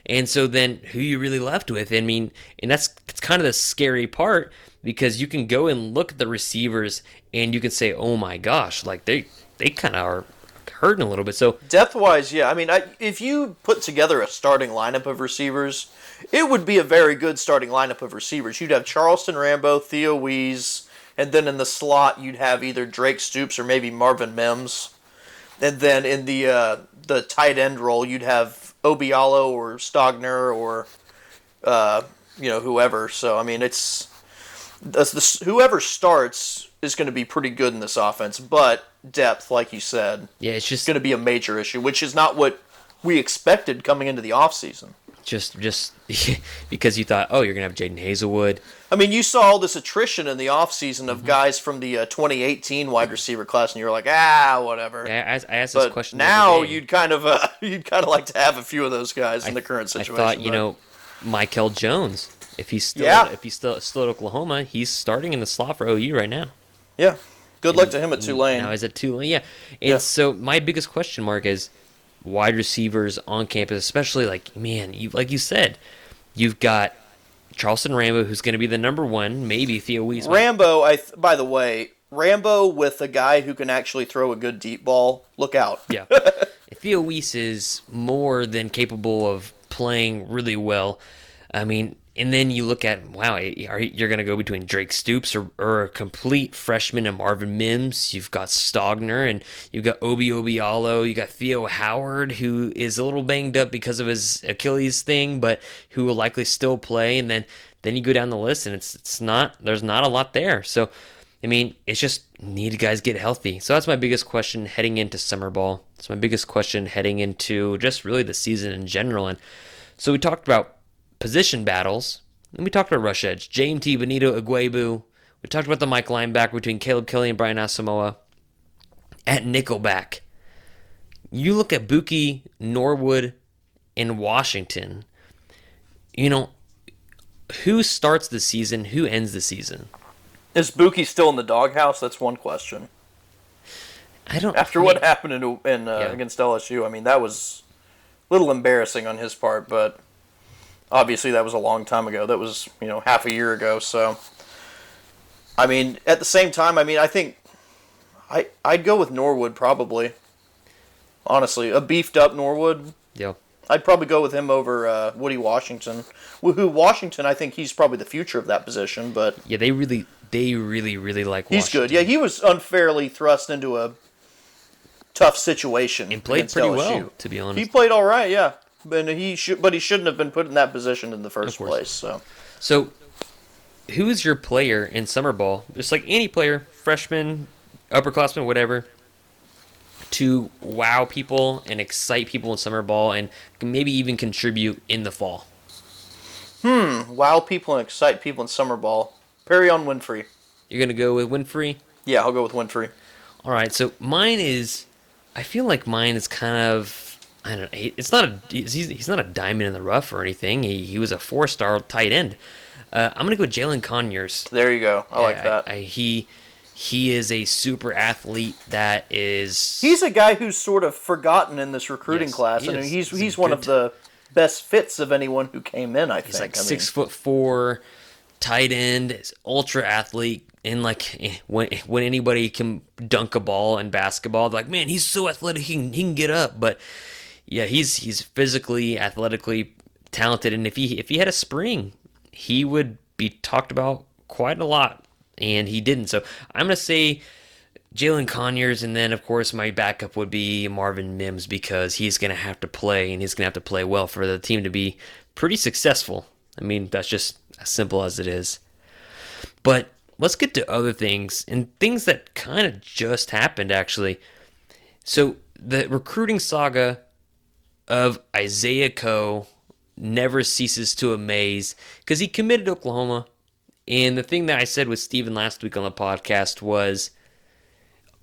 and so then who you really left with? I mean, and that's it's kind of the scary part because you can go and look at the receivers and you can say, oh my gosh, like they they kind of are hurting a little bit. So Depth wise, yeah. I mean, I, if you put together a starting lineup of receivers, it would be a very good starting lineup of receivers. You'd have Charleston Rambo, Theo Wease, and then in the slot you'd have either Drake Stoops or maybe Marvin Mims. And then in the uh, the tight end role, you'd have Obialo or Stogner or uh, you know whoever. So I mean, it's the, whoever starts is going to be pretty good in this offense, but depth, like you said, yeah, it's just going to be a major issue, which is not what we expected coming into the offseason. just just *laughs* because you thought, oh, you're gonna have Jadon Haselwood. I mean, you saw all this attrition in the offseason Mm-hmm. of guys from the uh, 2018 wide receiver class, and you were like, ah, whatever. I asked, I asked this question. now you'd kind of uh, *laughs* you'd kind of like to have a few of those guys in the current situation. I thought, you know, Mykel Jones. If he's still Yeah. if he's still still at Oklahoma, he's starting in the slot for OU right now. yeah. Good luck to him at mm, Tulane. Now is it Tulane? Yeah. And Yeah. so my biggest question mark is wide receivers on campus, especially like man, you like you said, you've got Charleston Rambo, who's going to be the number one, maybe Theo Wease. Rambo, I th- by the way, Rambo with a guy who can actually throw a good deep ball. Look out. Yeah. *laughs* Theo Wease is more than capable of playing really well. I mean, and then you look at wow, you're going to go between Drake Stoops or, or a complete freshman and Marvin Mims. You've got Stogner and you've got Obi Obialo. You got Theo Howard, who is a little banged up because of his Achilles thing, but who will likely still play. And then then you go down the list, and it's it's not there's not a lot there. So. I mean, it's just need guys get healthy. So that's my biggest question heading into summer ball. It's my biggest question heading into just really the season in general. And so we talked about position battles, and we talked about rush edge. JMT Bonitto Ugwoegbu. We talked about the Mike linebacker between Caleb Kelly and Brian Asamoah. At nickelback, you look at Buki, Norwood, and Washington. You know, who starts the season? Who ends the season? Is Buki still in the doghouse? That's one question. I don't. After I what happened in, in uh, Yeah. against LSU, I mean that was a little embarrassing on his part, but obviously that was a long time ago. That was you know half a year ago. So, I mean, at the same time, I mean, I think I I'd go with Norwood probably. Honestly, a beefed up Norwood. Yeah. I'd probably go with him over uh, Woody Washington. Who Washington? I think he's probably the future of that position, but Yeah, they really, they really, really like. he's good. Yeah, he was unfairly thrust into a tough situation and played pretty LSU. well, to be honest. He played all right, yeah, but he should, but he shouldn't have been put in that position in the first place. So So, who is your player in summer ball? Just like any player, freshman, upperclassman, whatever, to wow people and excite people in summer ball, and maybe even contribute in the fall. Hmm. Wow people and excite people in summer ball. Perrion Winfrey. You're gonna go with Winfrey. Yeah, I'll go with Winfrey. All right, so mine is. I feel like mine is kind of. I don't. know. It's not a. He's, he's not a diamond in the rough or anything. He, he was a four star tight end. Uh, I'm gonna go with Jalin Conyers. There you go. I like I- that. I- he he is a super athlete that is. he's a guy who's sort of forgotten in this recruiting Yes, class, he and is. he's He's he's one of the best fits of anyone who came in. I He's think. like I mean, six foot four, tight end, ultra athlete, and like eh, when when anybody can dunk a ball in basketball, they're like man, he's so athletic, he can, he can get up. But yeah, he's he's physically, athletically talented, and if he if he had a spring, he would be talked about quite a lot, and he didn't. So I'm gonna say. Jalin Conyers, and then of course my backup would be Marvin Mims because he's to have to play and he's to have to play well for the team to be pretty successful. I mean, that's just as simple as it is. But let's get to other things and things that kind of just happened actually. So the recruiting saga of Isaiah Coe never ceases to amaze because he committed Oklahoma. And the thing that I said with Steven last week on the podcast was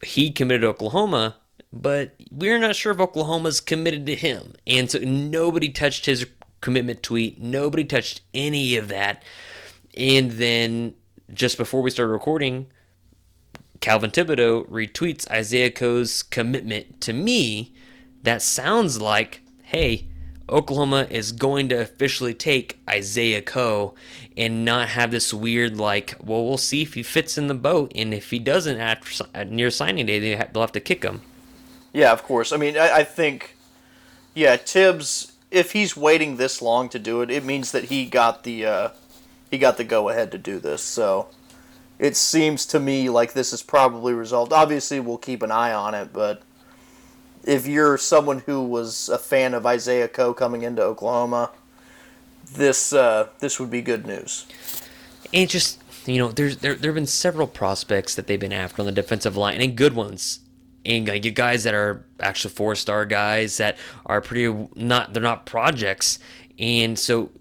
he committed Oklahoma, but we're not sure if Oklahoma's committed to him. And so nobody touched his commitment tweet. Nobody touched any of that. And then just before we started recording, Calvin Thibodeaux retweets Isaiah Coe's commitment to me. That sounds like, hey, Oklahoma is going to officially take Isaiah Coe and not have this weird, like, well, we'll see if he fits in the boat. And if he doesn't after near signing day, they'll have to kick him. Yeah, of course. I mean, I, I think, yeah, Tibbs. If he's waiting this long to do it, it means that he got the uh, he got the go ahead to do this. So it seems to me like this is probably resolved. Obviously, we'll keep an eye on it, but if you're someone who was a fan of Isaiah Coe coming into Oklahoma, this uh, this would be good news. And just you know, there's there there have been several prospects that they've been after on the defensive line, and good ones. And you guys that are actually four star guys that are pretty not they're not projects. And so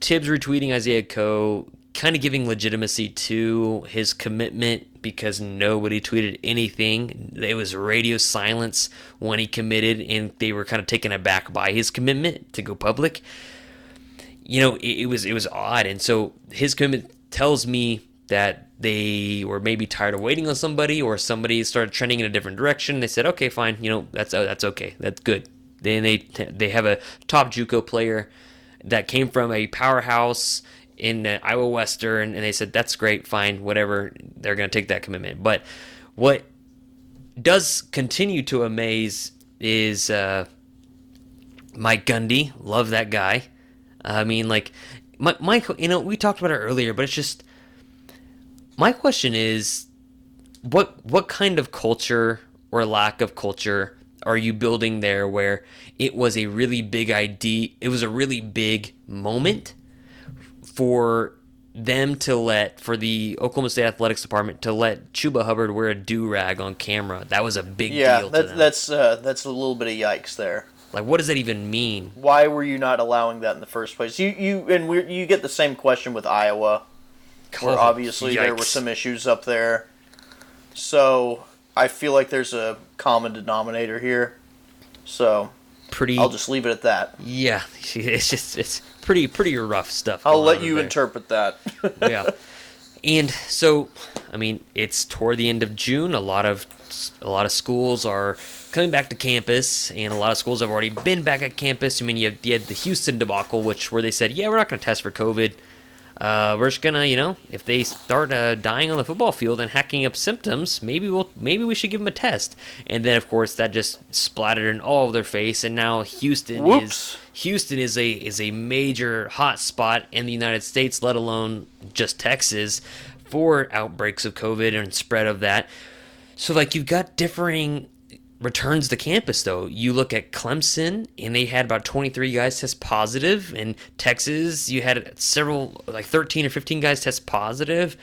Tibbs retweeting Isaiah Coe, kind of giving legitimacy to his commitment because nobody tweeted anything. It was radio silence when he committed, and they were kind of taken aback by his commitment to go public you know, it, it was it was odd, and so his commitment tells me that they were maybe tired of waiting on somebody, or somebody started trending in a different direction. They said, okay, fine, you know, that's uh, that's okay, that's good. Then they they have a top JUCO player that came from a powerhouse in Iowa Western, and they said that's great, fine, whatever. They're going to take that commitment, but what does continue to amaze is uh, Mike Gundy. Love that guy. I mean, like, Mi- Mike, you know, we talked about it earlier, but it's just my question is, what what kind of culture or lack of culture are you building there? Where it was a really big idea, it was a really big moment for them to let for the Oklahoma State Athletics Department to let Chuba Hubbard wear a do rag on camera. That was a big Yeah, deal to that, that's uh, that's a little bit of yikes there. like, what does that even mean? Why were you not allowing that in the first place? You you and we you get the same question with Iowa. where Oh, obviously there were some issues up there. So I feel like there's a common denominator here. So pretty. I'll just leave it at that. Yeah, *laughs* it's just it's pretty pretty rough stuff. I'll let you there. interpret that. yeah, and so I mean it's toward the end of June. A lot of a lot of schools are coming back to campus, and a lot of schools have already been back at campus. I mean you, you had the Houston debacle, which where they said, yeah, we're not going to test for COVID. Uh, we're just gonna, you know, if they start uh, dying on the football field and hacking up symptoms, maybe we'll, maybe we should give them a test. And then, of course, that just splattered in all of their face. And now Houston Whoops. is Houston is a is a major hot spot in the United States, let alone just Texas, for outbreaks of COVID and spread of that. So like you've got differing returns to campus though. You look at Clemson and they had about 23 guys test positive and Texas you had several like 13 or 15 guys test positive.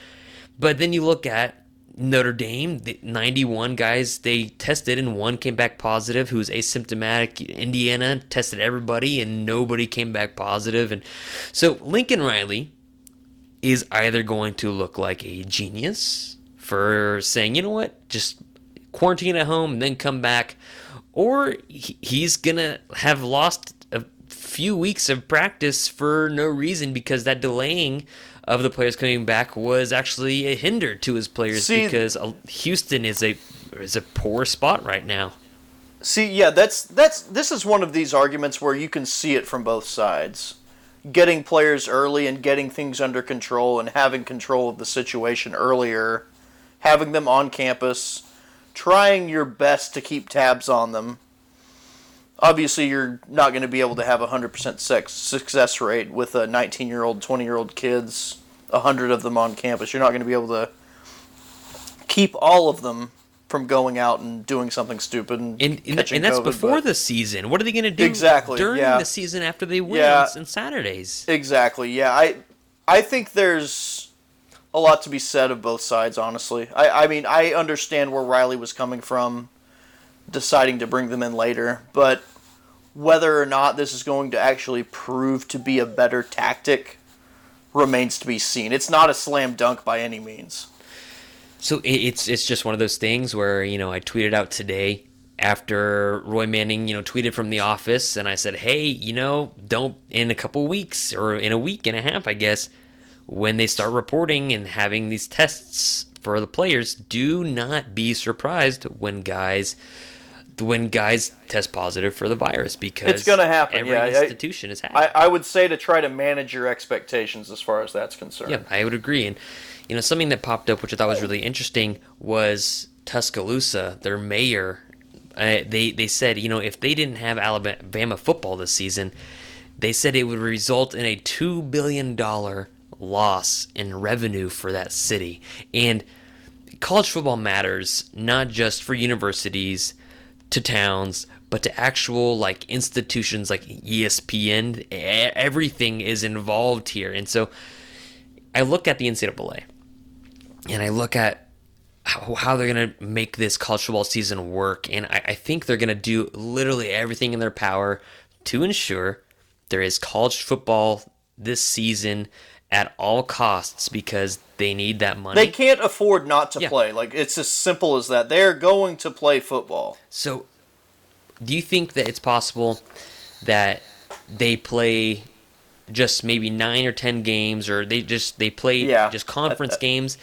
But then you look at Notre Dame, the 91 guys they tested and one came back positive who was asymptomatic. Indiana tested everybody and nobody came back positive. and so Lincoln Riley is either going to look like a genius for saying, you know what, just quarantine at home and then come back, or he's gonna have lost a few weeks of practice for no reason because that delaying of the players coming back was actually a hinder to his players See- because uh, Houston is a is a poor spot right now. See, yeah, that's that's this is one of these arguments where you can see it from both sides. Getting players early and getting things under control and having control of the situation earlier, having them on campus, trying your best to keep tabs on them. Obviously, you're not going to be able to have a 100% sex success rate with a 19 year old, 20 year old kids, 100 of them on campus. You're not going to be able to keep all of them from going out and doing something stupid and, And, and, and that's COVID, before the season. What are they going to do Exactly, during yeah. the season after they win Yeah. on, on Saturdays? Exactly. Yeah, I I think there's a lot to be said of both sides. Honestly, I I mean I understand where Riley was coming from, deciding to bring them in later, but whether or not this is going to actually prove to be a better tactic remains to be seen. It's not a slam dunk by any means. So it's it's just one of those things where you know I tweeted out today after Roy Manning you know tweeted from the office and I said hey you know don't in a couple weeks or in a week and a half I guess when they start reporting and having these tests for the players do not be surprised when guys when guys test positive for the virus because It's gonna happen, every yeah, I- institution is having I, I would say to try to manage your expectations as far as that's concerned. Yeah, I would agree. And you know, something that popped up, which I thought was really interesting, was Tuscaloosa, their mayor. Uh, they they said, you know, if they didn't have Alabama football this season, they said it would result in a two billion dollar loss in revenue for that city. And college football matters not just for universities to towns but to actual like institutions like espn everything is involved here. And so i look at the ncaa and i look at how, how they're going to make this college football season work and I, I think they're going to do literally everything in their power to ensure there is college football this season at all costs because they need that money They can't afford not to Yeah. play. Like it's as simple as that. They're going to play football. So, do you think that it's possible that they play just maybe nine or ten games, or they just they play Yeah. just conference games?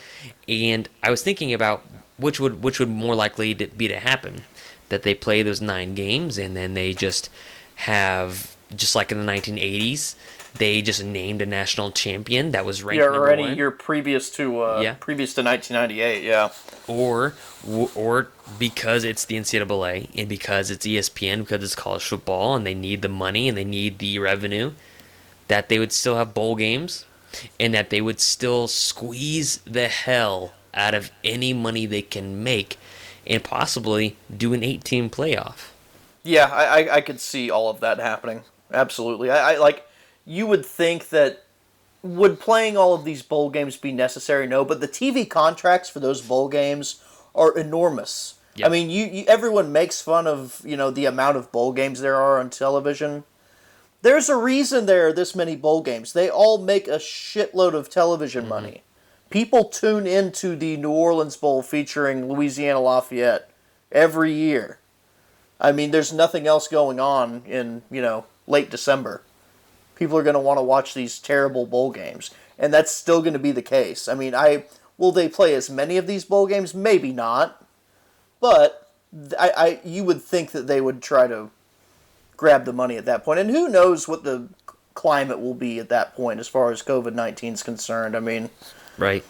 And I was thinking about which would which would more likely to be to happen that they play those nine games and then they just have just like in the 1980s they just named a national champion that was ranked Yeah, any one year previous to uh, Yeah. previous to 1998. Yeah. or or because it's the NCAA and because it's ESPN because it's college football and they need the money and they need the revenue that they would still have bowl games and that they would still squeeze the hell out of any money they can make and possibly do an 18 playoff. Yeah, I, I, I could see all of that happening. Absolutely. I, I like. You would think that would playing all of these bowl games be necessary? No, but the TV contracts for those bowl games are enormous. Yep. I mean, you, you everyone makes fun of you know the amount of bowl games there are on television. There's a reason there are this many bowl games. They all make a shitload of television mm-hmm. money. People tune into the New Orleans Bowl featuring Louisiana Lafayette every year. I mean, there's nothing else going on in, you know, late December. People are going to want to watch these terrible bowl games, and that's still going to be the case. I mean, I will they play as many of these bowl games? Maybe not. But I, I you would think that they would try to grab the money at that point. And who knows what the climate will be at that point as far as COVID-19 is concerned. I mean, Right.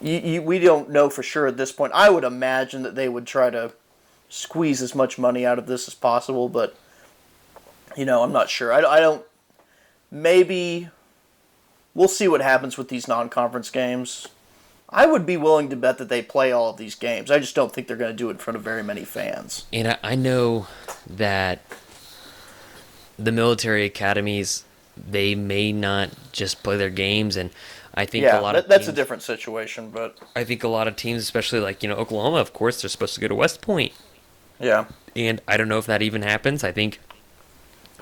you, you, we don't know for sure at this point. I would imagine that they would try to squeeze as much money out of this as possible, but you know, I'm not sure. I, I don't. Maybe we'll see what happens with these non-conference games. I would be willing to bet that they play all of these games. I just don't think they're going to do it in front of very many fans. And I, I know that the military academies they may not just play their games and I think Yeah, a lot that, of that's a different situation, but I think a lot of teams, especially like you know Oklahoma, of course, they're supposed to go to West Point, yeah, and I don't know if that even happens. I think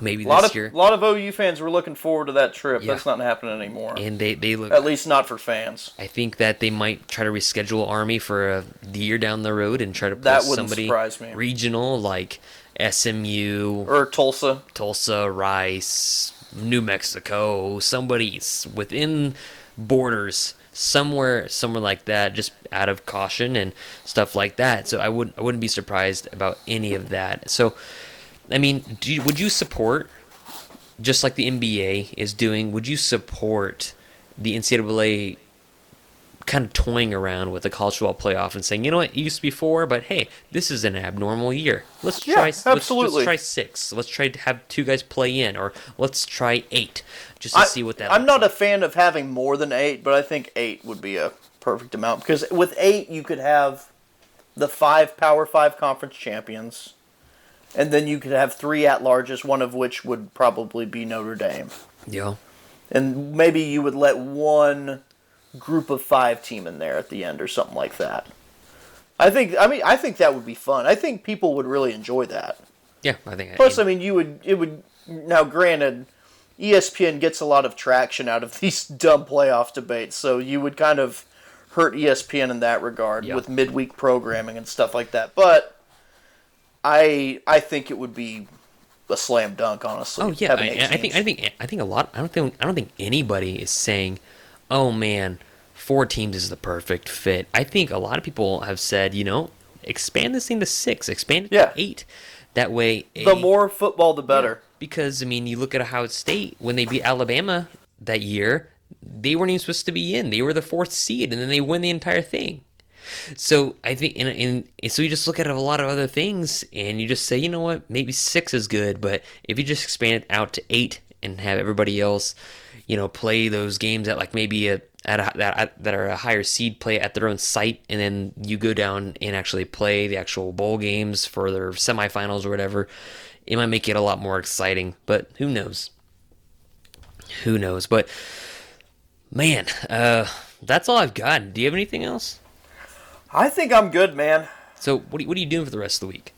maybe a lot this of year, a lot of OU fans were looking forward to that trip. Yeah. That's not happening anymore. and they they look. At least not for fans. I think that they might try to reschedule Army for a year down the road and try to put That somebody regional like SMU, Or Tulsa. Tulsa, Rice, New Mexico, somebody s- within borders somewhere somewhere like that just out of caution and stuff like that so i wouldn't i wouldn't be surprised about any of that so i mean you, would you support just like the nba is doing would you support the ncaa kind of toying around with the college football playoff and saying, you know what, it used to be four, but hey, this is an abnormal year. Let's Yeah, try. let's- absolutely. Let's, try six. Let's try to have two guys play in, or let's try eight, just to I, see what that. I'm not like. a fan of having more than eight, but I think eight would be a perfect amount because with eight you could have the five Power Five conference champions, and then you could have three at larges, one of which would probably be Notre Dame, Yeah. and maybe you would let one group of five team in there at the end or something like that. I think. I mean, I think that would be fun. I think people would really enjoy that. Yeah, I think. Plus, I mean, you would it would now. Granted, ESPN gets a lot of traction out of *laughs* these dumb playoff debates, so you would kind of hurt ESPN in that regard Yeah. with midweek programming and stuff like that. But I I think it would be a slam dunk, honestly. Oh yeah, I, I think. I think I think a lot. I don't think I don't think anybody is saying, "Oh man, four teams is the perfect fit." I think a lot of people have said, you know, expand this thing to six, expand it Yeah. to eight. That way, the more football, the better. because I mean, you look at Ohio State when they beat Alabama that year, they weren't even supposed to be in. They were the fourth seed, and then they win the entire thing. So I think, and, and, and so you just look at a lot of other things, and you just say, you know what, maybe six is good, but if you just expand it out to eight and have everybody else, you know, play those games at like maybe a at a, that that are a higher seed play at their own site, and then you go down and actually play the actual bowl games for their semifinals or whatever. It might make it a lot more exciting, but who knows? Who knows? But man, uh, that's all I've got. Do you have anything else? I think I'm good, man. So what are, you- what are you doing for the rest of the week?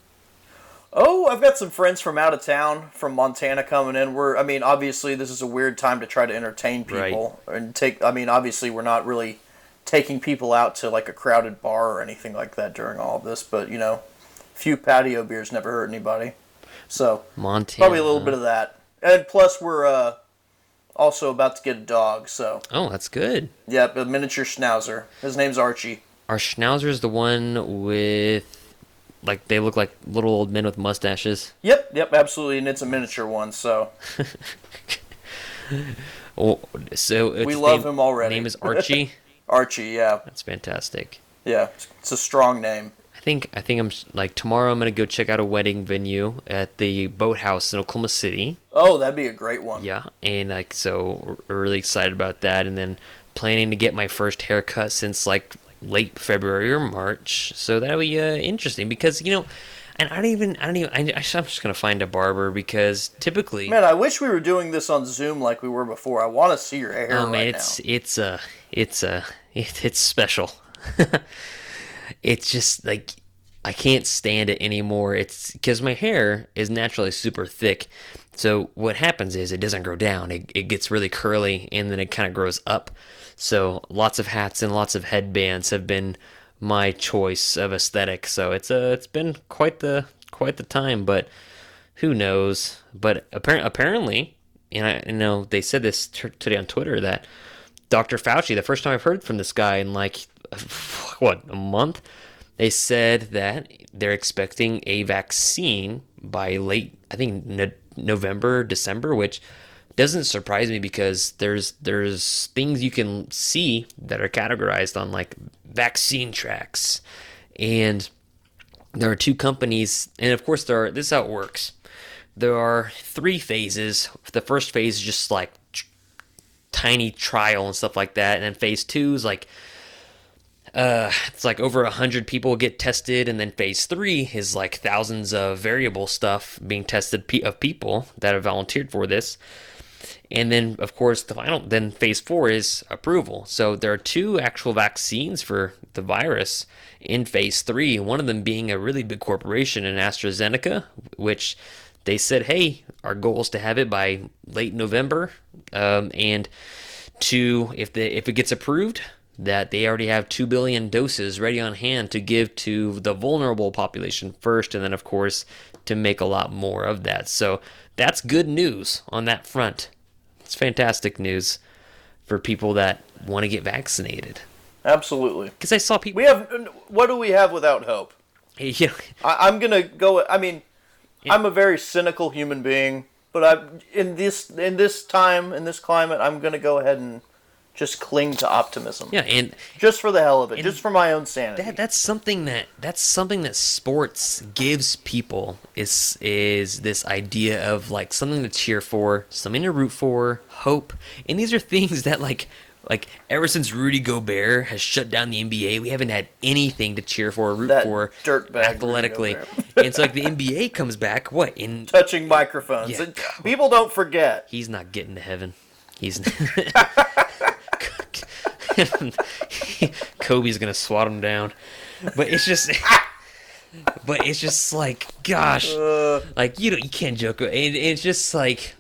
Oh, I've got some friends from out of town, from Montana, coming in. We're, I mean, obviously, this is a weird time to try to entertain people and take. I mean, obviously, we're not really taking people out to like a crowded bar or anything like that during all of this. But you know, a few patio beers never hurt anybody. So Montana. probably a little bit of that. And plus, we're uh, also about to get a dog. So Oh, that's good. yep, a miniature schnauzer. His name's Archie. Our Schnauzer is the one with, like, they look like little old men with mustaches. Yep, yep, absolutely, and it's a miniature one. So *laughs* Oh, so its We love name, him already. Name is *laughs* Archie. Archie, yeah, That's fantastic. yeah, it's a strong name. I think I think I'm like tomorrow. I'm gonna go check out a wedding venue at the Boathouse in Oklahoma City. Oh, that'd be a great one. Yeah, and like so, we're really excited about that. And then planning to get my first haircut since like late February or March. So that'll be uh, interesting because you know, and I don't even I don't even I, I'm just gonna find a barber because typically, Man, I wish we were doing this on Zoom like we were before. I want to see your hair oh right man, it's now. it's uh it's uh it, it's special. *laughs* it's just like I can't stand it anymore. It's because my hair is naturally super thick. So what happens is it doesn't grow down. It, it gets really curly and then it kind of grows up. So lots of hats and lots of headbands have been my choice of aesthetic. So it's uh, it's been quite the quite the time, but who knows? But apparently, apparently, and I you know they said this t- today on Twitter that Dr. Fauci, the first time I've heard from this guy in like *sighs* what a month, they said that they're expecting a vaccine by late, I think no- November, December, which doesn't surprise me because there's there's things you can see that are categorized on like vaccine tracks, and there are two companies, and of course there are. This is how it works. There are three phases. The first phase is just like tiny trial and stuff like that. And then phase two is like uh it's like over a hundred people get tested and then phase three is like thousands of variable stuff being tested of people that have volunteered for this and then of course the final then phase four is approval. So there are two actual vaccines for the virus in phase three one of them being a really big corporation in astrazeneca which they said hey our goal is to have it by late november. Um, and to if the if it gets approved that they already have 2 billion doses ready on hand to give to the vulnerable population first and then of course to make a lot more of that. So that's good news on that front it's fantastic news for people that want to get vaccinated. Absolutely. Because I saw people. We have. What do we have without hope? *laughs* know, I, I'm gonna go. I mean, I'm a very cynical human being, but I in this in this time in this climate, I'm gonna go ahead and just cling to optimism. yeah, and Just for the hell of it, just for my own sanity. that that's something that that's something that sports gives people is is this idea of like something to cheer for, something to root for, hope, and these are *laughs* things that like like ever since Rudy Gobert has shut down the NBA, we haven't had anything to cheer for, or root That for athletically. *laughs* And so like the NBA comes back, what in *laughs* Touching microphones. Yeah. And People don't forget. he's not getting to heaven. He's *laughs* Kobe's gonna swat him down, but it's just, *laughs* but it's just like, gosh, like you don't, you can't joke. And it's just like,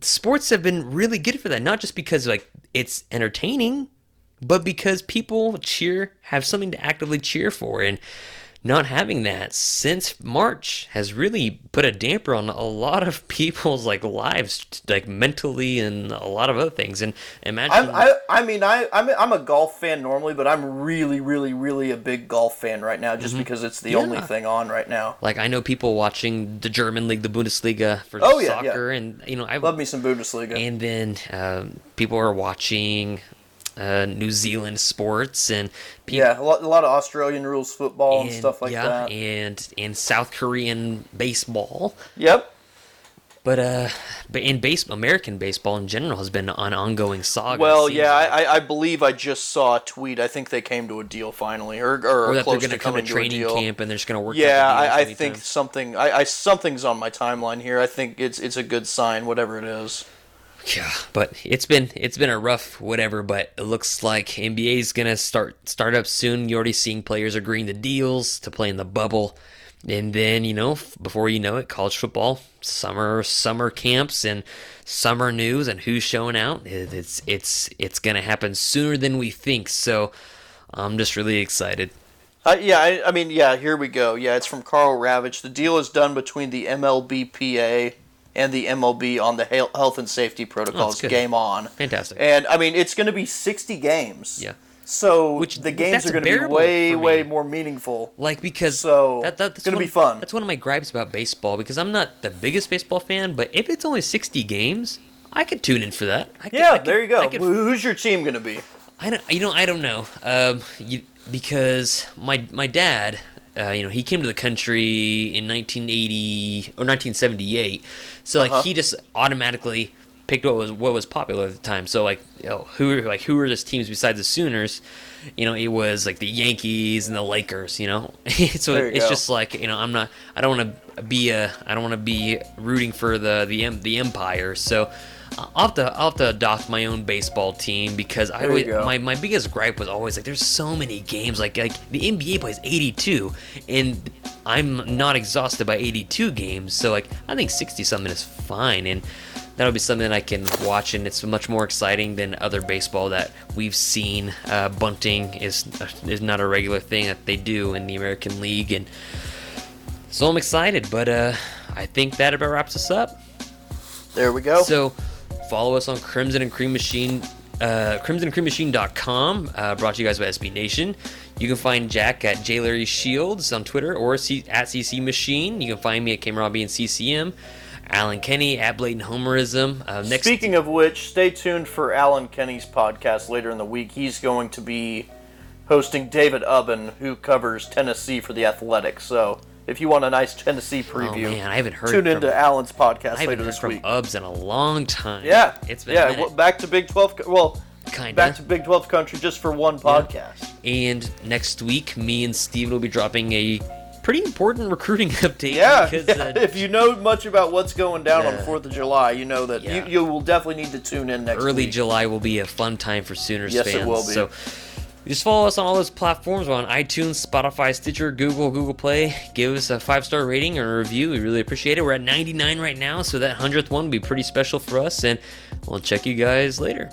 sports have been really good for that. Not just because like it's entertaining, but because people cheer, have something to actively cheer for, and not having that since March has really put a damper on a lot of *laughs* people's like lives, like mentally and a lot of other things. And imagine, I'm, I, I mean, I, I'm, I'm a golf fan normally, but I'm really, really, really a big golf fan right now, just because it's the only Mm-hmm. Thing on right now. like I know people watching the German league, the Bundesliga for Oh, yeah, yeah. soccer, and you know I Love me some Bundesliga. and then um, people are watching uh, New Zealand sports and people. yeah, a lot, a lot of Australian rules football and, and- stuff like yeah, that. and and South Korean baseball, Yep. but uh, but in base American baseball in general has been an ongoing saga. Well, yeah, like. I, I- believe I just saw a tweet. I think they came to a deal finally, or or, or that they're going to come to coming to a training camp and they're just going to work. Yeah, I, I think something. I, I something's on my timeline here. I think it's it's a good sign, whatever it is. Yeah, but it's been it's been a rough whatever, but it looks like NBA is gonna start start up soon. You're already seeing players agreeing to deals to play in the bubble, and then you know before you know it, college football summer summer camps and summer news and who's showing out. It's it's it's gonna happen sooner than we think. So I'm just really excited. Uh, yeah, I, I mean, yeah. Here we go. Yeah, it's from Karl Ravech. The deal is done between the MLBPA and the MLB on the health and safety protocols. good. Game on. Fantastic. And I mean, it's going to be 60 games. Yeah. So Which- the games are going to be way, way more meaningful. Like because So, that, that- that's gonna be fun. That's one of my gripes about baseball because I'm not the biggest baseball fan, but if it's only 60 games, I could tune in for that. I could, Yeah, could- there you go. Could, Who- Who's your team going to be? I don't, you know, I don't know, um, you, because my my dad, uh, you know, he came to the country in 1980 or 1978, so like Uh-huh. he just automatically picked what was what was popular at the time. So like, you know, who like who were those teams besides the Sooners? You know, it was like the Yankees and the Lakers. You know, *laughs* so you it's go. just like you know, I'm not, I don't want to be a, I don't want to be rooting for the the the Empire. So. I'll have, to, I'll have to adopt my own baseball team because I always, my, my biggest gripe was always like there's so many games like like the NBA plays 82 and I'm not exhausted by 82 games so like I think 60 something is fine and that'll be something that I can watch and it's much more exciting than other baseball that we've seen. Uh, bunting is is not a regular thing that they do in the American League and so I'm excited but uh I think that about wraps us up. There we go. so follow us on Crimson and Cream Machine, uh, crimsonandcreammachine.com, uh, brought to you guys by SB Nation. You can find Jack at J. Larry Shields on Twitter or C- at CC Machine. You can find me at Robbie and CCM. Allen Kenney at Blatant Homerism. Uh, next Speaking of which, stay tuned for Allen Kenney's podcast later in the week. He's going to be hosting David Ubben, who covers Tennessee for the Athletics. So if you want a nice Tennessee oh preview, man, I haven't heard tune from, into Allen's podcast I haven't later heard this from week. Ubs in a long time. yeah, it's been yeah. well, back to Big Twelve. Well, Kinda. back to Big Twelve country just for one podcast. And next week, me and Steven will be dropping a pretty important recruiting *laughs* update. Yeah, because, yeah. uh, *laughs* if you know much about what's going down on Yeah. Fourth of July, you know that Yeah. you, you will definitely need to tune in next early week. July will be a fun time for Sooners Yes, it will be. So just follow us on all those platforms. We're on iTunes, Spotify, Stitcher, Google, Google Play. Give us a five star rating or a review. We really appreciate it. We're at 99 right now, so that 100th one will be pretty special for us. And we'll check you guys later.